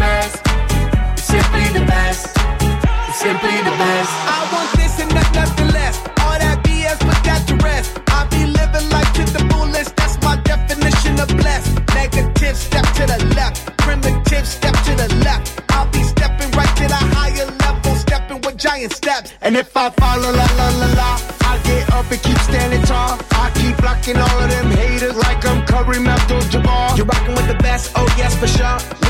Speaker 23: The best. Simply the best. Simply the best. I want this and not nothing less. All that BS, put that to rest. I be living life to the fullest. That's my definition of blessed. Negative, step to the left. Primitive, step to the left. I'll be stepping right to the higher level, stepping with giant steps. And if I fall, la la la la la, I get up and keep standing tall. I keep blocking all of them haters like I'm Curry Abdul-Jabbar. You're rocking with the best, oh yes for sure.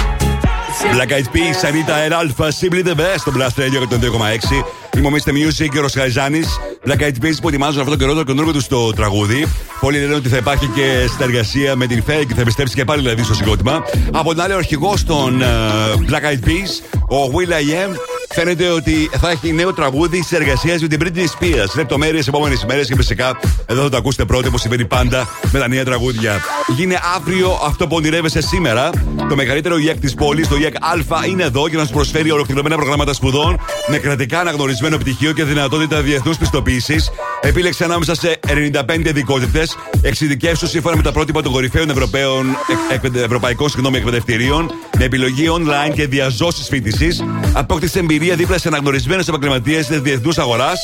Speaker 3: Black Eyed Peas, Anita and Alpha, Simply the Best στο Blast Radio 102,6. Είμαι ο Mr. Music και ο Ροσχαριζάνη. Black Eyed Peas που ετοιμάζουν αυτόν τον καιρό το καινούργιο τους στο τραγούδι. Πολλοί λένε ότι θα υπάρχει και συνεργασία με την Fake και θα επιστρέψει και πάλι δηλαδή στο συγκρότημα. Από την άλλη, ο αρχηγός των ε, Black Eyed Peas, ο Will I Am, φαίνεται ότι θα έχει νέο τραγούδι συνεργασία με την Britney Spears. Λεπτομέρειες επόμενες ημέρες και φυσικά εδώ θα το ακούσετε πρώτοι όπως συμβαίνει πάντα με τα νέα τραγούδια. Γίνει αύριο αυτό που ονειρεύεσαι σήμερα. Το μεγαλύτερο ΙΕΚ της πόλης, το ΙΕΚ Α, είναι εδώ για να σου προσφέρει ολοκληρωμένα προγράμματα σπουδών με κρατικά αναγνωρισμένο πτυχίο και δυνατότητα διεθνούς πιστοποίησης. Επίλεξε ανάμεσα σε 95 ειδικότητες. Εξειδικεύσου σύμφωνα με τα πρότυπα των κορυφαίων Ευρωπαίων, εκ- εκπαιδε- ευρωπαϊκών συγγνώμη, εκπαιδευτηρίων με επιλογή online και διαζώσεις φοιτηση. Απόκτησε εμπειρία δίπλα σε αναγνωρισμένου επαγγελματίες της διεθνούς αγοράς.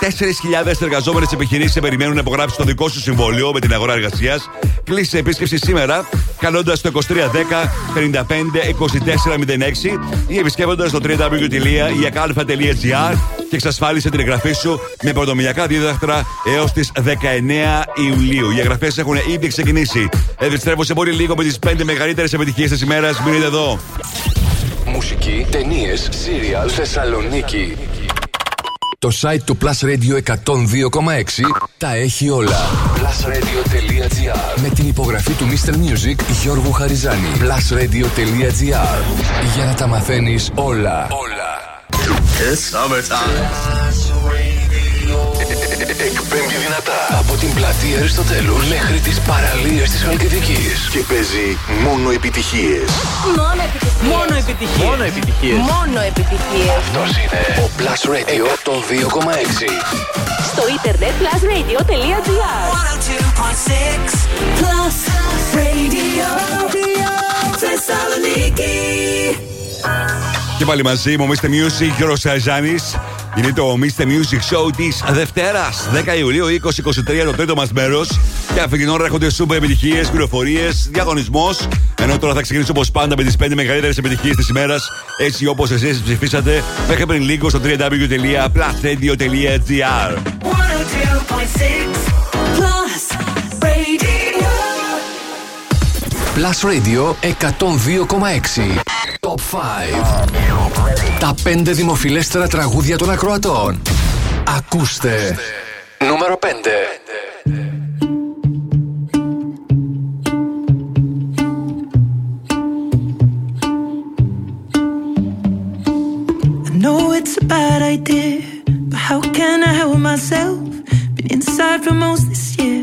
Speaker 3: 4.000 εργαζόμενες επιχειρήσεις σε περιμένουν να υπογράψει το δικό σου συμβόλαιο με την αγορά εργασίας. Κλείσε επίσκεψη σήμερα καλώντας το 2310 55 2406 ή επισκέπτοντας το www.iakalfa.gr και εξασφάλισε την εγγραφή σου με πρωτομιλιακά δίδακτρα έως τις 19 Ιουλίου. Οι εγγραφές έχουν ήδη ξεκινήσει. Επιστρέφω σε πολύ λίγο με τις 5 μεγαλύτερες επιτυχίες της ημέρας. Μείνετε εδώ.
Speaker 1: Μουσική, ταινίες, σύριαλ, Θεσσαλονίκη. Το site του Plus Radio 102,6 τα έχει όλα. Plusradio.gr Με την υπογραφή του Mr. Music Γιώργου Χαριζάνη. Plusradio.gr Για να τα μαθαίνεις όλα. Όλα. Εκπέμπει δυνατά από την πλατεία Αριστοτέλους μέχρι τις παραλίες της Χαλκιδικής. Και παίζει μόνο επιτυχίες.
Speaker 19: Μόνο επιτυχίες.
Speaker 24: Μόνο επιτυχίες.
Speaker 19: Μόνο επιτυχίες. Μόνο επιτυχίες.
Speaker 1: Αυτός είναι ο Plus Radio 102,6.
Speaker 19: Στο ίντερνετ plusradio.gr
Speaker 18: Plus Radio. Θεσσαλονίκη.
Speaker 3: Και πάλι μαζί μου, Mr. Music, Γιώργος Σαϊζάνης. Είναι το Mr. Music Show της Δευτέρας, 10 Ιουλίου 2023, το τρίτο μας μέρος. Και αυτή την ώρα έρχονται σούπερ επιτυχίες, πληροφορίες, διαγωνισμός. Ενώ τώρα θα ξεκινήσω όπως πάντα με τις 5 μεγαλύτερες επιτυχίες της ημέρας, έτσι όπως εσείς ψηφίσατε μέχρι πριν λίγο στο www.plusradio.gr.
Speaker 18: 102.6 Plus Radio.
Speaker 1: Plus Radio 102,6. Top 5. Τα 5 δημοφιλέστερα τραγούδια των ακροατών. Ακούστε. Νούμερο 5.
Speaker 14: I know it's a bad idea, but how can I help myself? Been inside for most this year,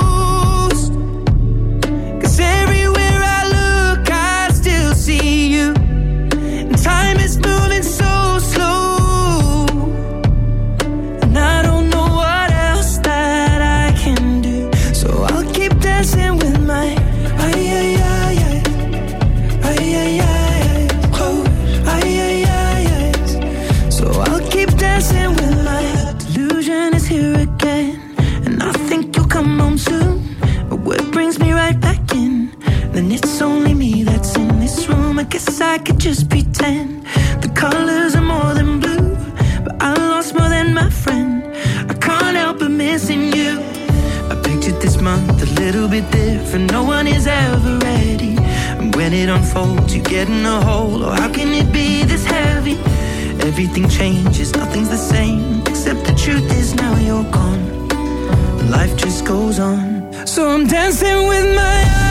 Speaker 14: In a hole. Oh, how can it be this heavy? Everything changes, nothing's the same. Except the truth is now you're gone. Life just goes on. So I'm dancing with my eyes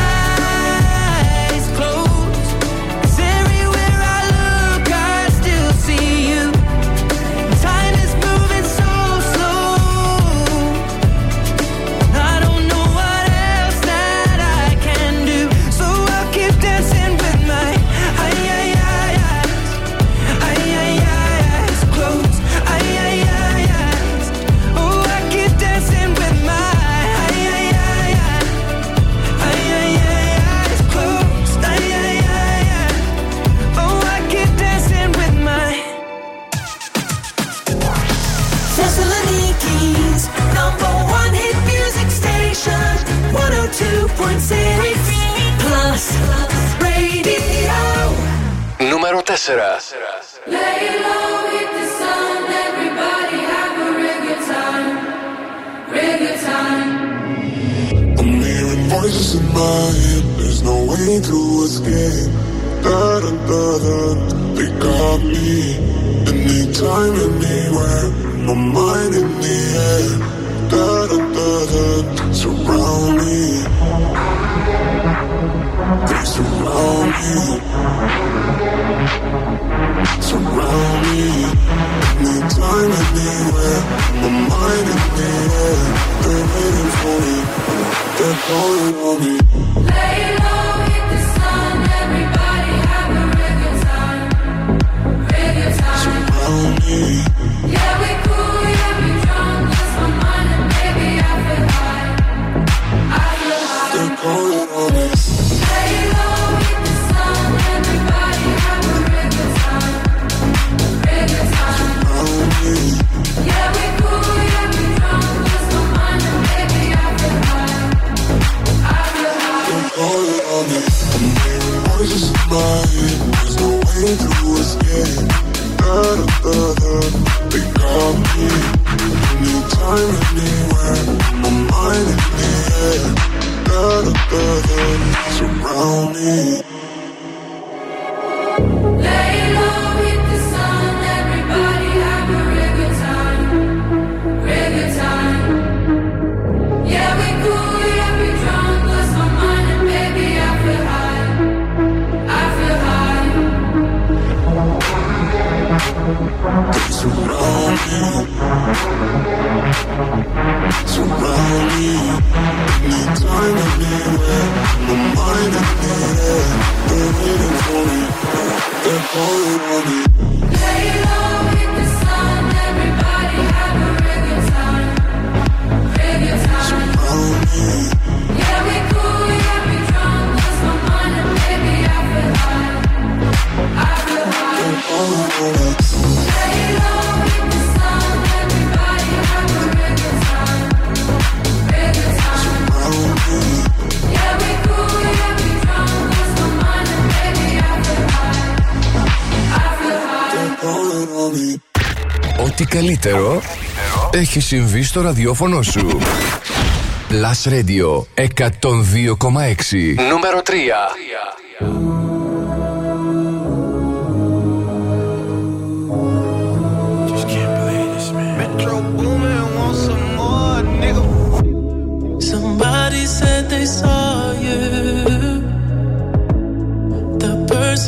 Speaker 1: Κάτι καλύτερο έχει συμβεί στο ραδιόφωνο σου. Plus Radio 102,6 Νούμερο 3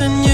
Speaker 18: And you.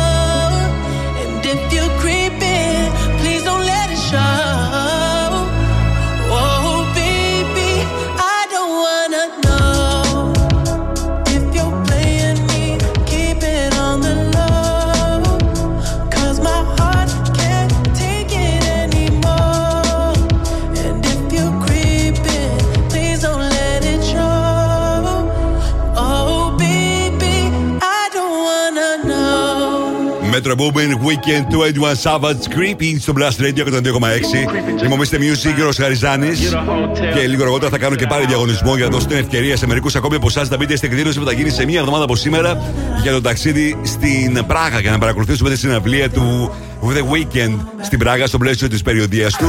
Speaker 3: Metro Boomin Weekend 21 Savage Creepy στο Blast Radio 102,6. Είμαι ο Mr. Music, ο Χαριζάνης. Και λίγο αργότερα θα κάνω και πάλι διαγωνισμό για να δώσω την ευκαιρία σε μερικούς ακόμη από εσάς να μπείτε στην εκδήλωση που θα γίνει σε μία εβδομάδα από σήμερα για το ταξίδι στην Πράγα για να παρακολουθήσουμε τη συναυλία του The Weekend στην Πράγα στο πλαίσιο της περιοδίας του.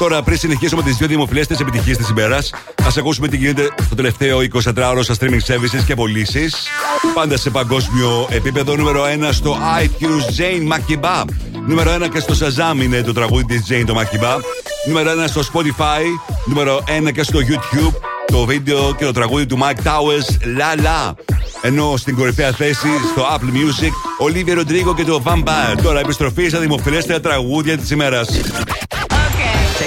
Speaker 3: Τώρα, πριν συνεχίσουμε τις δύο δημοφιλέστε επιτυχίε της ημέρας, ας ακούσουμε τι γίνεται το τελευταίο 24ωρο στα streaming services και πωλήσεις. Πάντα σε παγκόσμιο επίπεδο, νούμερο 1 στο iTunes Jane Makiba. Νούμερο 1 και στο Shazam είναι το τραγούδι της Jane το Makiba. Νούμερο 1 στο Spotify. Νούμερο 1 και στο YouTube. Το βίντεο και το τραγούδι του Mike Towers, La La. Ενώ στην κορυφαία θέση στο Apple Music, ο Λίβιο Ροντρίγκο και το Vampire. Τώρα επιστροφή στα δημοφιλέστερα τραγούδια
Speaker 1: της
Speaker 13: ημέρας.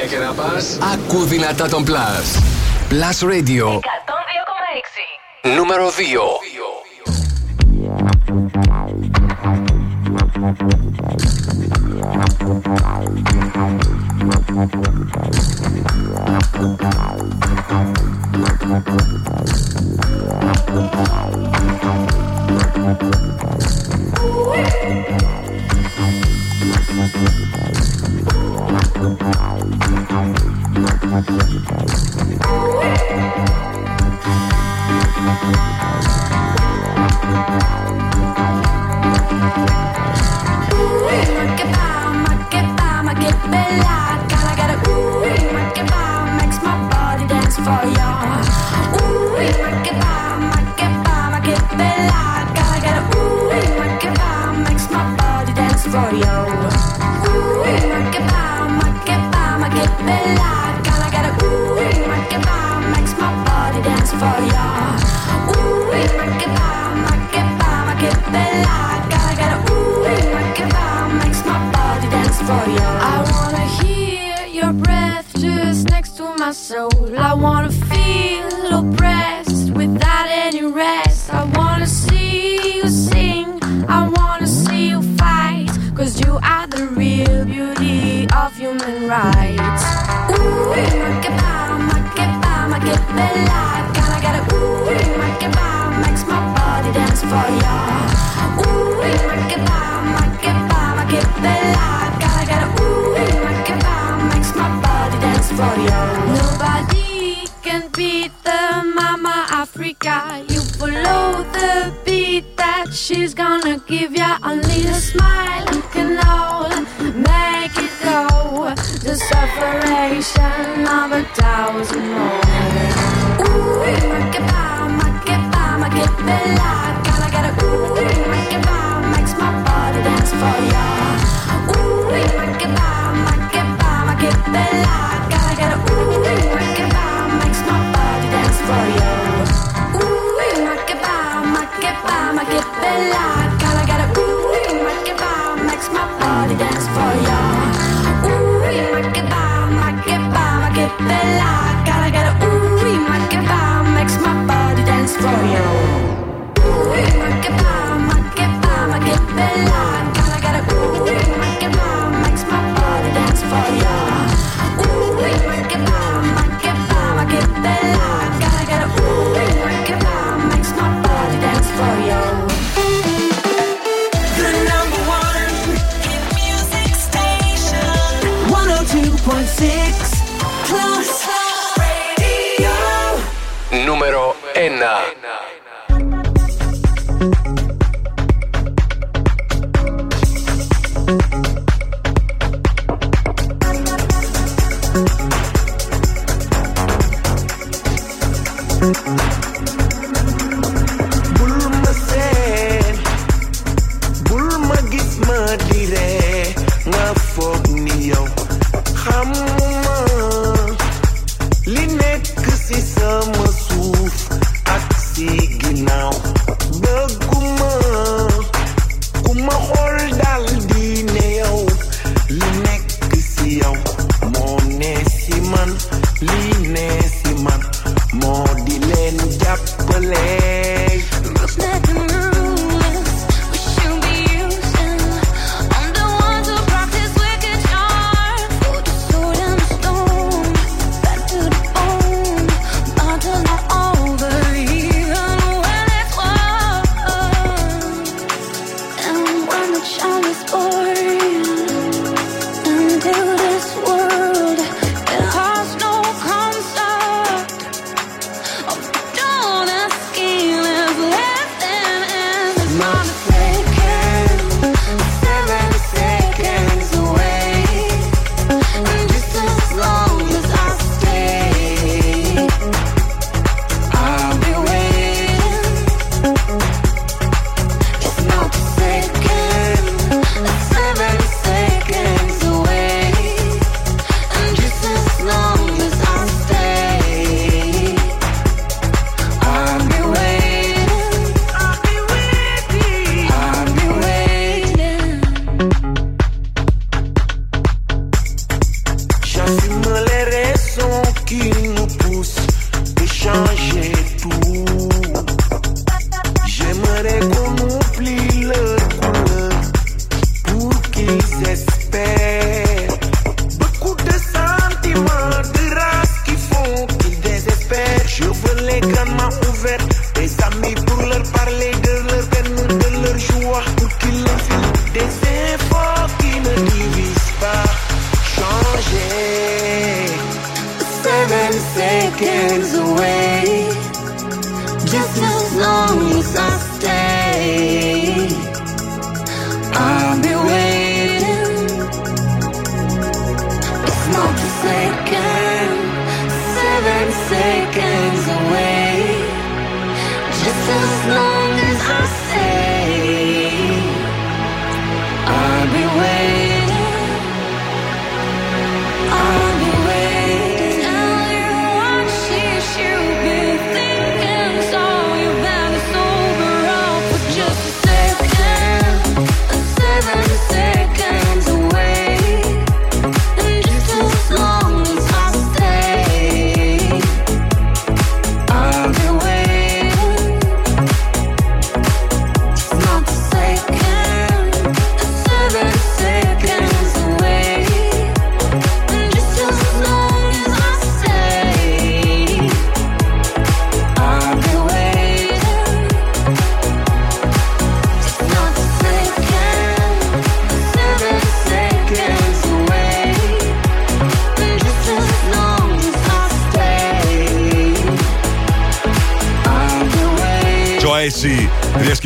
Speaker 13: Όποια και να πας. Ακού δυνατά τον Plus. Plus Radio.
Speaker 1: 102,6
Speaker 13: Νούμερο 2
Speaker 2: my
Speaker 3: pleasure.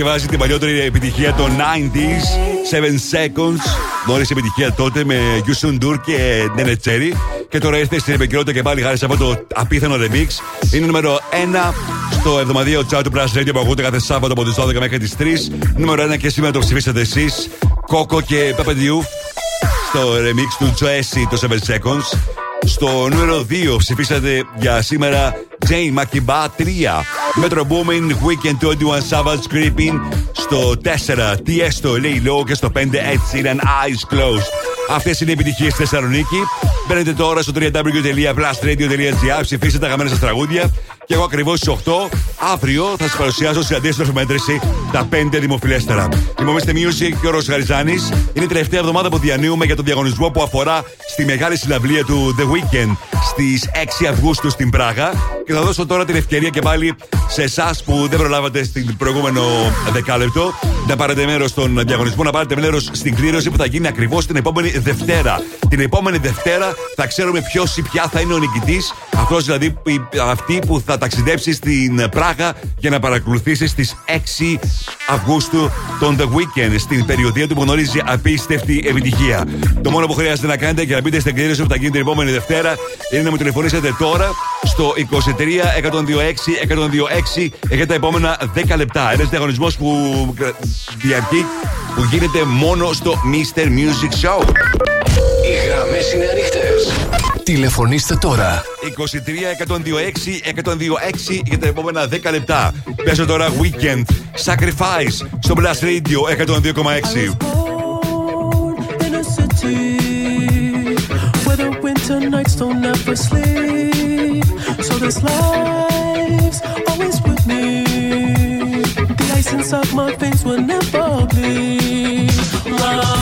Speaker 3: Διασκευάζει την παλιότερη επιτυχία των 90s 7 Seconds. Μόλι επιτυχία τότε με Yusun Dur και Nene Cherry. Και τώρα ήρθε στην επικαιρότητα και πάλι χάρη σε αυτό το απίθανο remix. Είναι νούμερο 1 στο εβδομαδιαίο chat του Plus Radio που ακούτε κάθε Σάββατο από τις 12 μέχρι τις 3. Νούμερο 1 και σήμερα το ψηφίσατε εσείς. Κόκο και Pepe Diouf στο remix του Joyce το 7 Seconds. Στο νούμερο 2 ψηφίσατε για σήμερα Jane Makiba 3. Metro Booming Weekend 21 Savage Creeping. Στο 4 Tiesto Lay Low και στο 5 Ed Sheeran Eyes Closed. Αυτές είναι οι επιτυχίες στη Θεσσαλονίκη. Μπαίνετε τώρα στο www.plastradio.gr, ψηφίστε τα αγαπημένα σας τραγούδια. Και εγώ ακριβώς στις 8 αύριο θα σας παρουσιάσω σε αντίστοιχη μέτρηση τα 5 δημοφιλέστερα. Θυμόμαστε Music και ο Ρος Γαριζάνης. Είναι η τελευταία εβδομάδα που διανύουμε για τον διαγωνισμό που αφορά στη μεγάλη συναυλία του The Weekend στις 6 Αυγούστου στην Πράγα. Και θα δώσω τώρα την ευκαιρία και πάλι σε εσάς που δεν προλάβατε στην προηγούμενο δεκάλεπτο να πάρετε μέρος στον διαγωνισμό, να πάρετε μέρος στην κλήρωση που θα γίνει ακριβώς την επόμενη Δευτέρα. Την επόμενη Δευτέρα θα ξέρουμε ποιος ή ποια θα είναι ο νικητής. Αυτός δηλαδή η- αυτή που θα ταξιδέψει στην Πράγα για να παρακολουθήσεις στι 6 Αυγούστου τον The Weekend στην περιοδία του που γνωρίζει απίστευτη επιτυχία. Το μόνο που χρειάζεται να κάνετε για να μπείτε στην κλήρωση που θα γίνει την επόμενη Δευτέρα είναι να μου τηλεφωνήσετε τώρα στο 23 126 126 για τα επόμενα 10 λεπτά. Ένας διαγωνισμός που διαρκεί, που γίνεται μόνο στο Mr. Music Show.
Speaker 1: Οι γραμμές είναι ανοιχτές. Τηλεφωνήστε τώρα.
Speaker 3: 23 126 126 για τα επόμενα 10 λεπτά. Πέσω τώρα Weekend Sacrifice στο Blast Radio 102,6.
Speaker 18: in a city where the winter nights don't ever sleep. So this life's always with me. The ice inside my veins will never bleed. Love.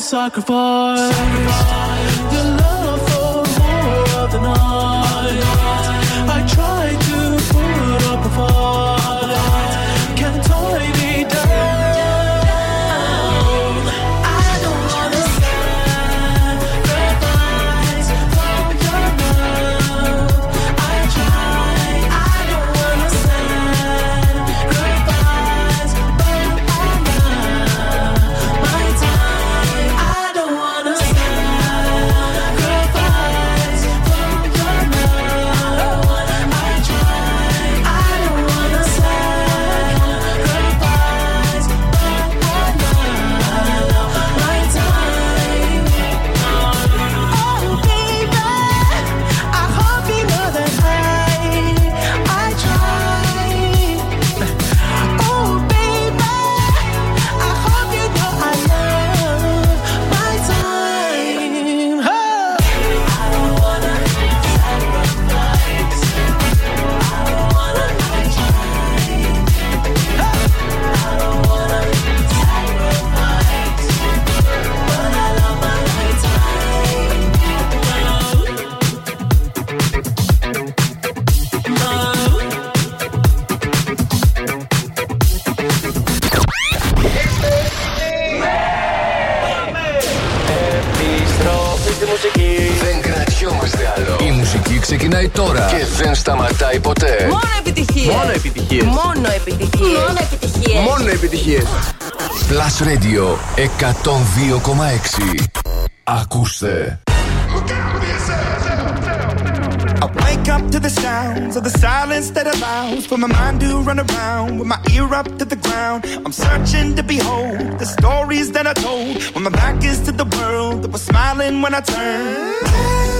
Speaker 18: sacrifice. Your love for more of the night. I
Speaker 1: tried. επιτυχίε.
Speaker 19: Μόνο επιτυχίε.
Speaker 14: Μόνο επιτυχίε.
Speaker 19: Μόνο.
Speaker 1: Plus Radio 102,6. Ακούστε.
Speaker 4: I wake up to the sounds of the silence that allows for my mind to run around with my ear up to the ground. I'm searching to behold the stories that I told when my back is to the world that was smiling when I turned.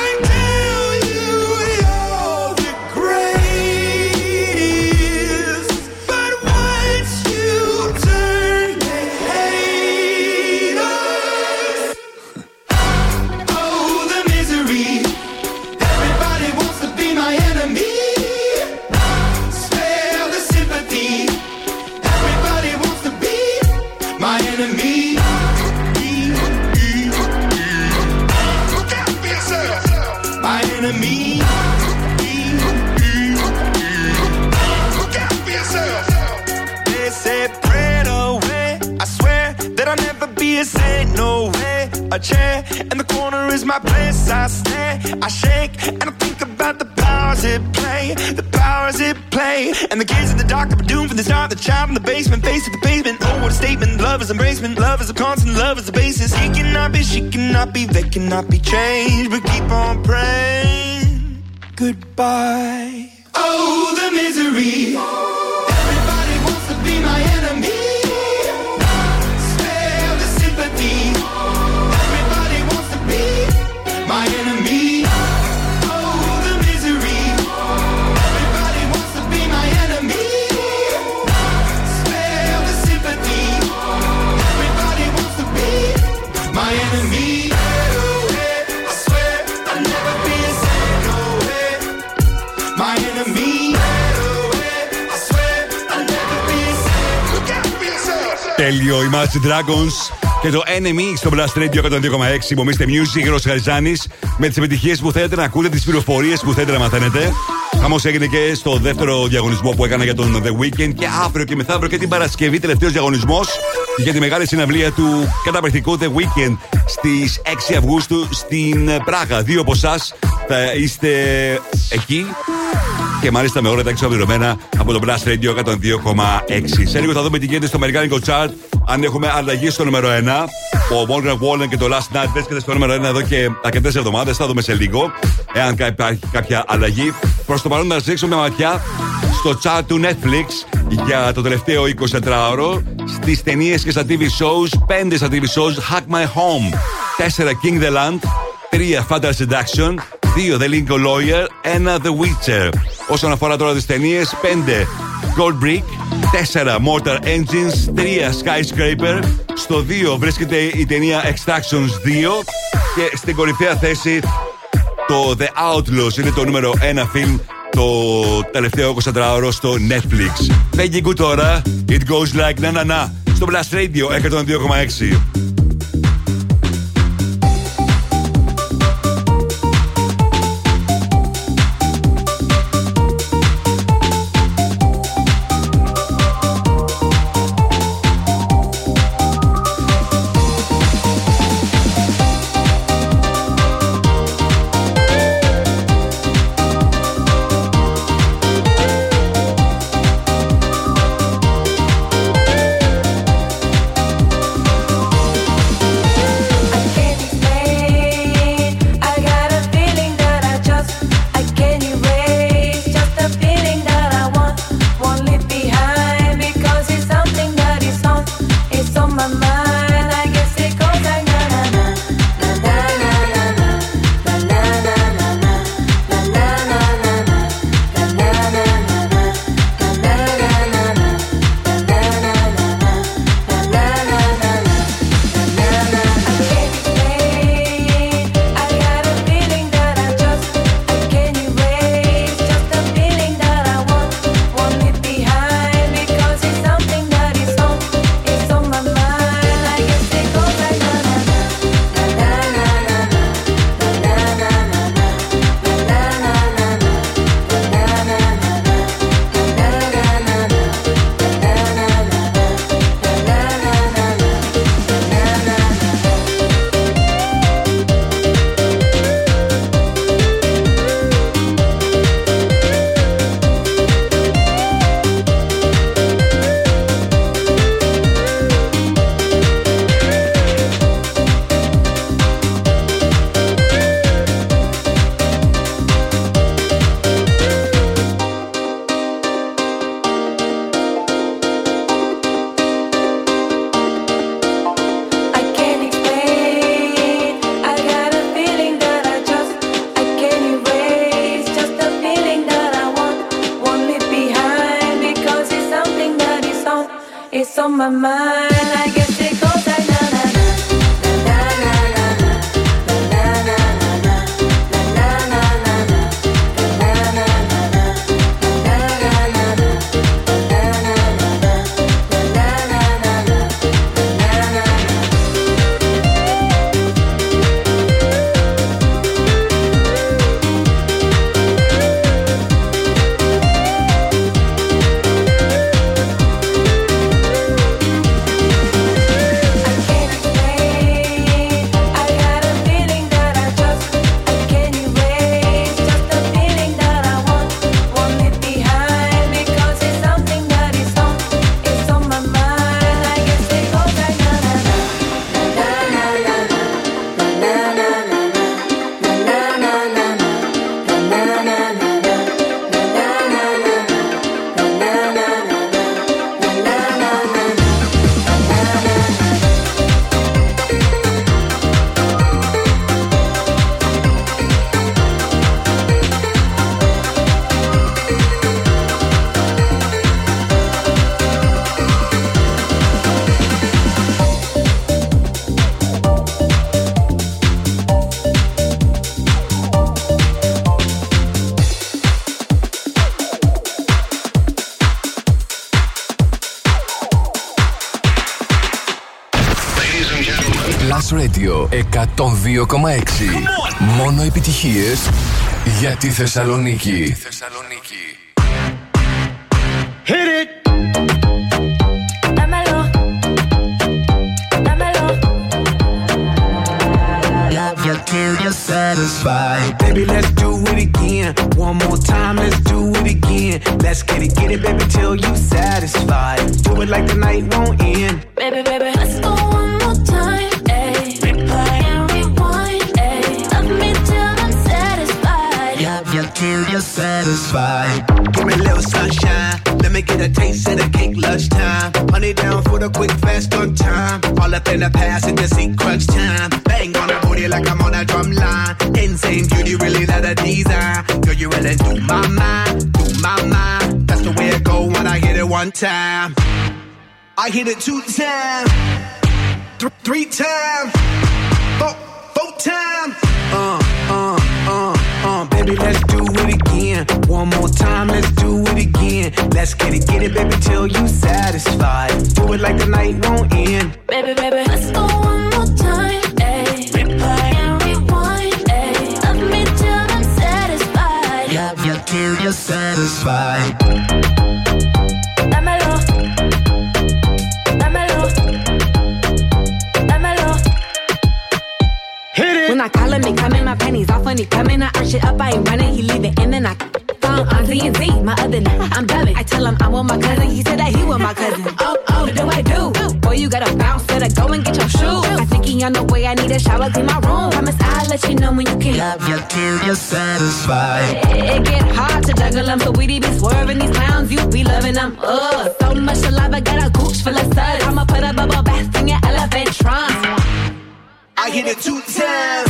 Speaker 4: embracement. Love is a constant, love is a basis. He cannot be, she cannot be, they cannot be changed. But keep on praying. Goodbye.
Speaker 3: Imagine Dragons και το Enemy στο Blast Radio 102,6. Υπομείστε Music, Ρος Χαριζάνη, με τις επιτυχίες που θέλετε να ακούτε, τις πληροφορίες που θέλετε να μαθαίνετε. Χαμός έγινε και στο δεύτερο διαγωνισμό που έκανα για τον The Weekend και αύριο και μεθαύριο και την Παρασκευή, τελευταίος διαγωνισμός για τη μεγάλη συναυλία του καταπληκτικού The Weekend στις 6 Αυγούστου στην Πράγα. Δύο από εσάς θα είστε εκεί και μάλιστα με ώρα τα εξοπλισμένα από το Blast Radio 102,6. Σε λίγο θα δούμε τι γίνεται στο Αμερικάνικο Chart. Αν έχουμε αλλαγή στο νούμερο 1. Ο Morgan Wallen και το Last Night βρίσκεται στο νούμερο 1 εδώ και αρκετές εβδομάδες. Θα δούμε σε λίγο εάν κα- υπάρχει κάποια αλλαγή. Προς το παρόν, να ρίξουμε μια ματιά στο chat του Netflix για το τελευταίο 24ωρο στις ταινίες και στα TV shows. 5 στα TV shows Hack My Home, 4 King the Land, 3 Fatal Seduction, 2 The Lincoln Lawyer, 1 The Witcher. Όσον αφορά τώρα τις ταινίες, 5 Gold Brick, 4 Mortar Engines, 3 Skyscraper. Στο 2 βρίσκεται η ταινία Extractions 2 και στην κορυφαία θέση το The Outlaws είναι το νούμερο 1 φιλμ το τελευταίο 24ωρο στο Netflix. Φέγγι good τώρα. It goes like να να να. Στο Blast Radio 102,6.
Speaker 2: My mind.
Speaker 1: Μόνο επιτυχίες για τη Θεσσαλονίκη.
Speaker 14: Hit it. It two times,
Speaker 26: coming, my panties off when he coming. I arch it up, I ain't running, he leave it in, then I phone on Z and Z. My other name, I'm dubbing. I tell him I want my cousin, he said that he want my cousin. Oh, oh, what do I do? Boy, you gotta bounce, better go and get your shoes. I think he on the way, I need a shower, clean my room. Promise I'll let you know when you can.
Speaker 14: Love you till you're satisfied.
Speaker 26: It get hard to juggle them, so we be swerving these clowns, you be loving them. Ugh, so much alive, I got a gooch full of suds. I'ma put a bubble bath in your elephant trunk.
Speaker 14: I hit it two times,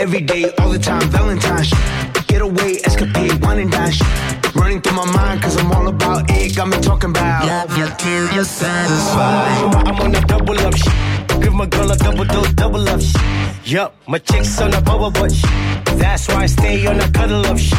Speaker 14: Every day, all the time, Valentine's. shit. Get away, escapade, wine and dine. shit. Running through my mind, cause I'm all about it. Got me talking about love you till you're satisfied.
Speaker 27: I'm on a double up shit. Give my girl a double dose, double up shit. Yup, my chick's on a bubble butt shit. That's why I stay on a cuddle up shit.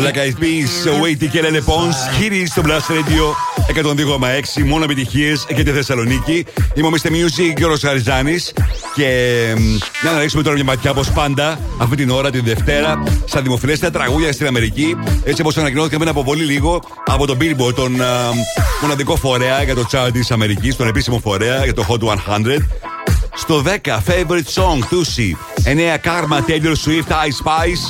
Speaker 3: Black Eyed Peas, Wait και Lele Pons, Χίρι στο Blast Radio 102,6. Μόνο επιτυχίες και τη Θεσσαλονίκη. Είμαι ο Mr. Music και ο Ροσχαριζάνη. Και μ, να ρίξουμε τώρα μια ματιά όπως πάντα αυτή την ώρα, την Δευτέρα, στα δημοφιλέστερα τραγούδια στην Αμερική. Έτσι όπως ανακοινώθηκε πριν από πολύ λίγο από τον Billboard, τον α, μοναδικό φορέα για το chart της Αμερικής, τον επίσημο φορέα για το Hot 100. Στο 10 Favorite Song Tusi 9 Karma Taylor Swift Ice Spice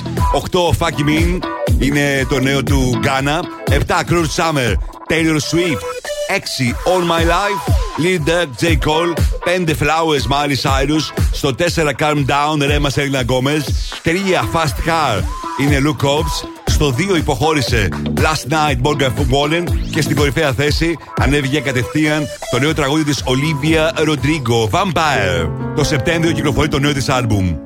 Speaker 3: 8 Fucky Mean είναι το νέο του Ghana 7 Cruel Summer Taylor Swift 6 All My Life Lil Durk J. Cole 5 Flowers Miley Cyrus Στο 4 Calm Down Rema Selena Gomez 3 Fast Car είναι Luke Cobbs στο 2 υποχώρησε Last Night Morgan Wallen και στην κορυφαία θέση ανέβηκε κατευθείαν το νέο τραγούδι της Olivia Rodrigo Vampire. Το Σεπτέμβριο κυκλοφορεί το νέο της άλμπουμ.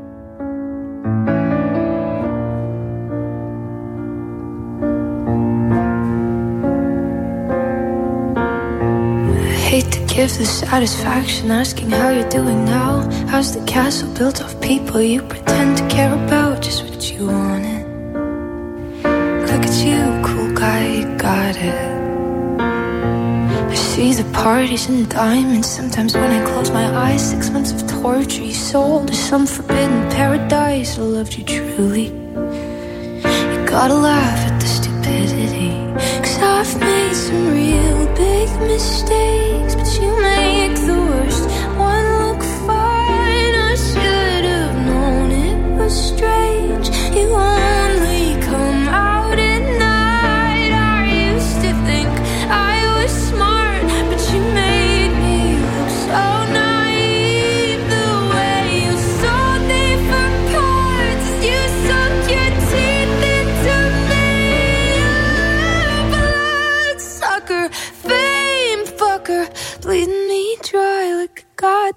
Speaker 2: Hate to give the satisfaction asking how you're doing now. How's the castle built of people you pretend to care about? Just what you wanted. Look at you, cool guy, you got it. I see the parties and diamonds. Sometimes when I close my eyes, six months of torture you sold to some forbidden paradise. I loved you truly. You gotta laugh at the stupidity. Cause I've made some real big mistakes, but you make the worst one look fine. I should have known it was strange. You are.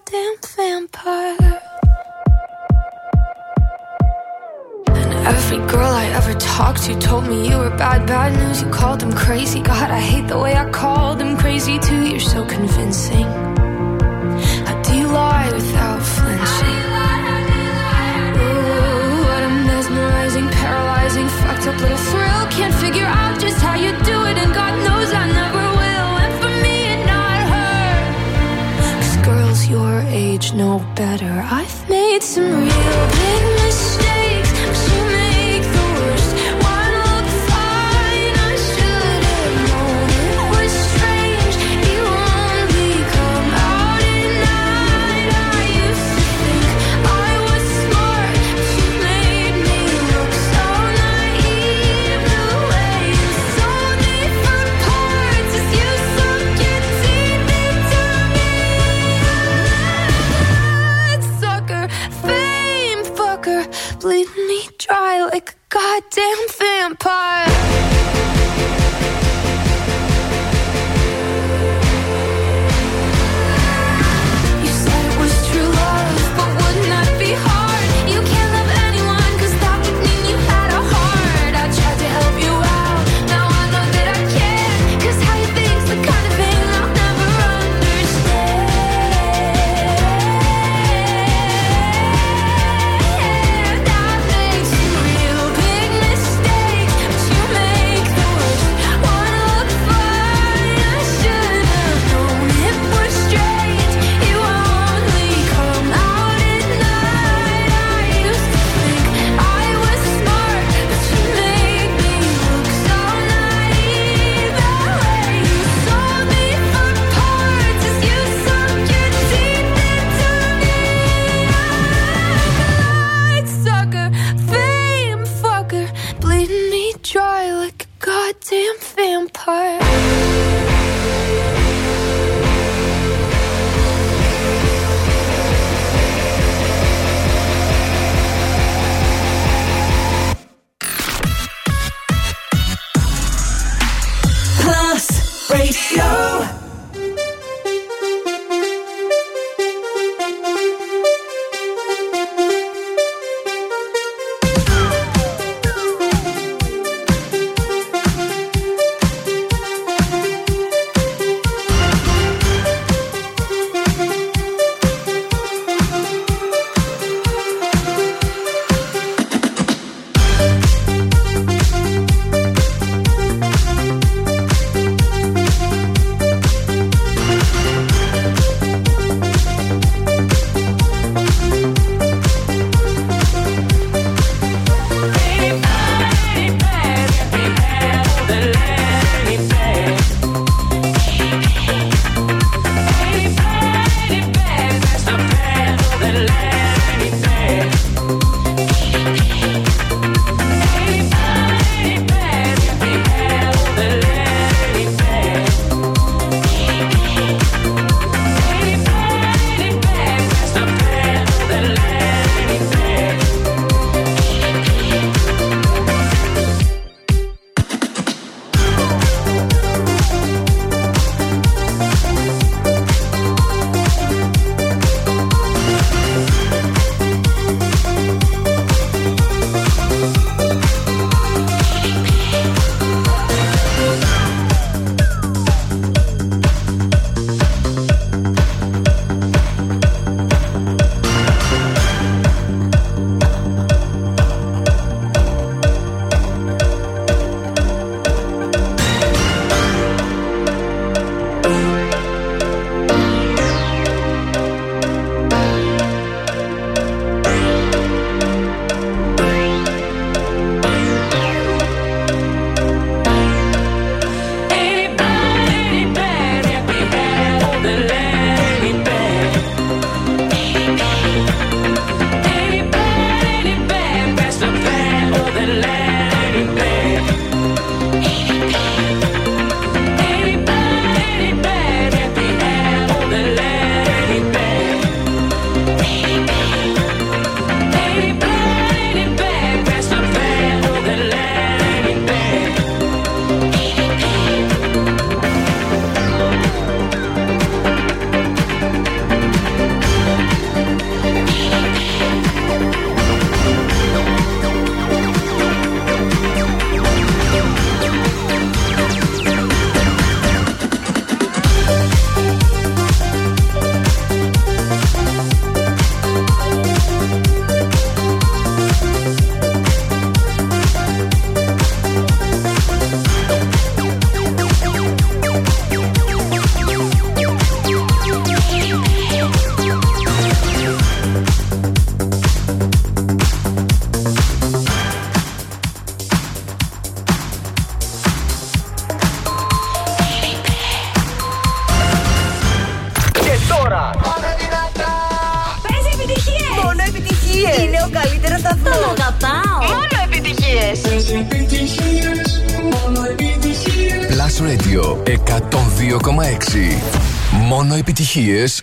Speaker 2: Damn vampire. And every girl I ever talked to told me you were bad, bad news. You called them crazy. God, I hate the way I called them crazy too. You're so convincing.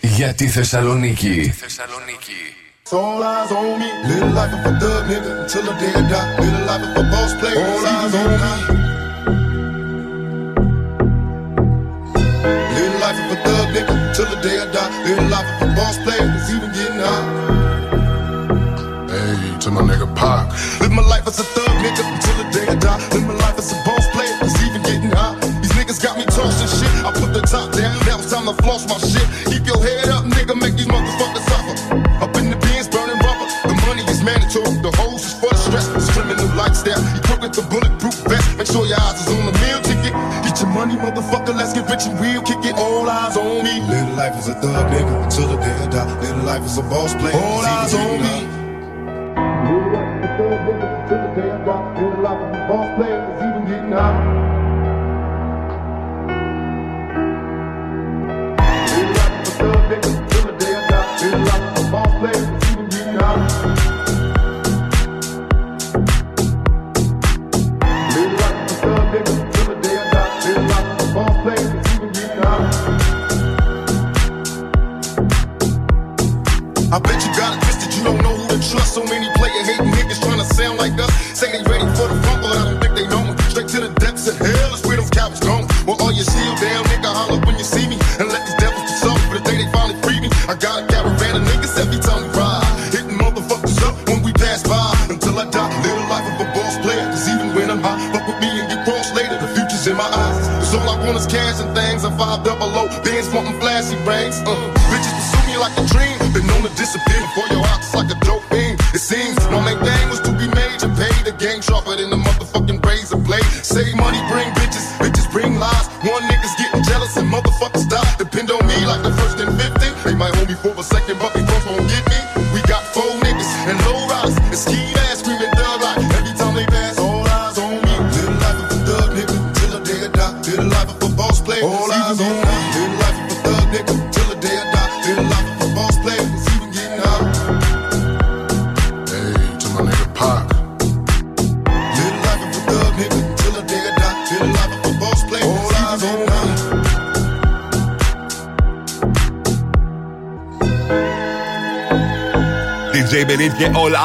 Speaker 1: Για τη Θεσσαλονίκη,
Speaker 28: Θεσσαλονίκη.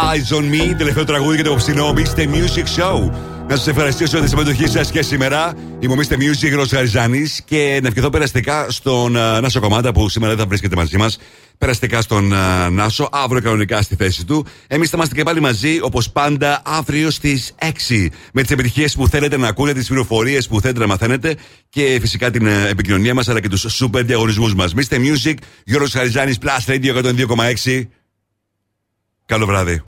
Speaker 28: Eyes on Me,
Speaker 3: τελευταίο τραγούδι για το ψινό Mixte Music Show. Να σας ευχαριστήσω για τη συμμετοχή σας και σήμερα. Είμαι ο Mr. Music Ροσαριζάνη και να ευχηθώ περαστικά στον uh, Νάσο Κομμάτα που σήμερα δεν θα βρίσκεται μαζί μας. Περαστικά στον uh, Νάσο, αύριο κανονικά στη θέση του. Εμείς θα είμαστε και πάλι μαζί όπως πάντα αύριο στις 6 με τις επιτυχίες που θέλετε να ακούνε, τις πληροφορίες που θέλετε να μαθαίνετε και φυσικά την uh, επικοινωνία μας αλλά και τους super διαγωνισμούς μας. Mr. Music, Γιώργος Χαριζάνης, Plus Radio 102,6. Καλό βράδυ.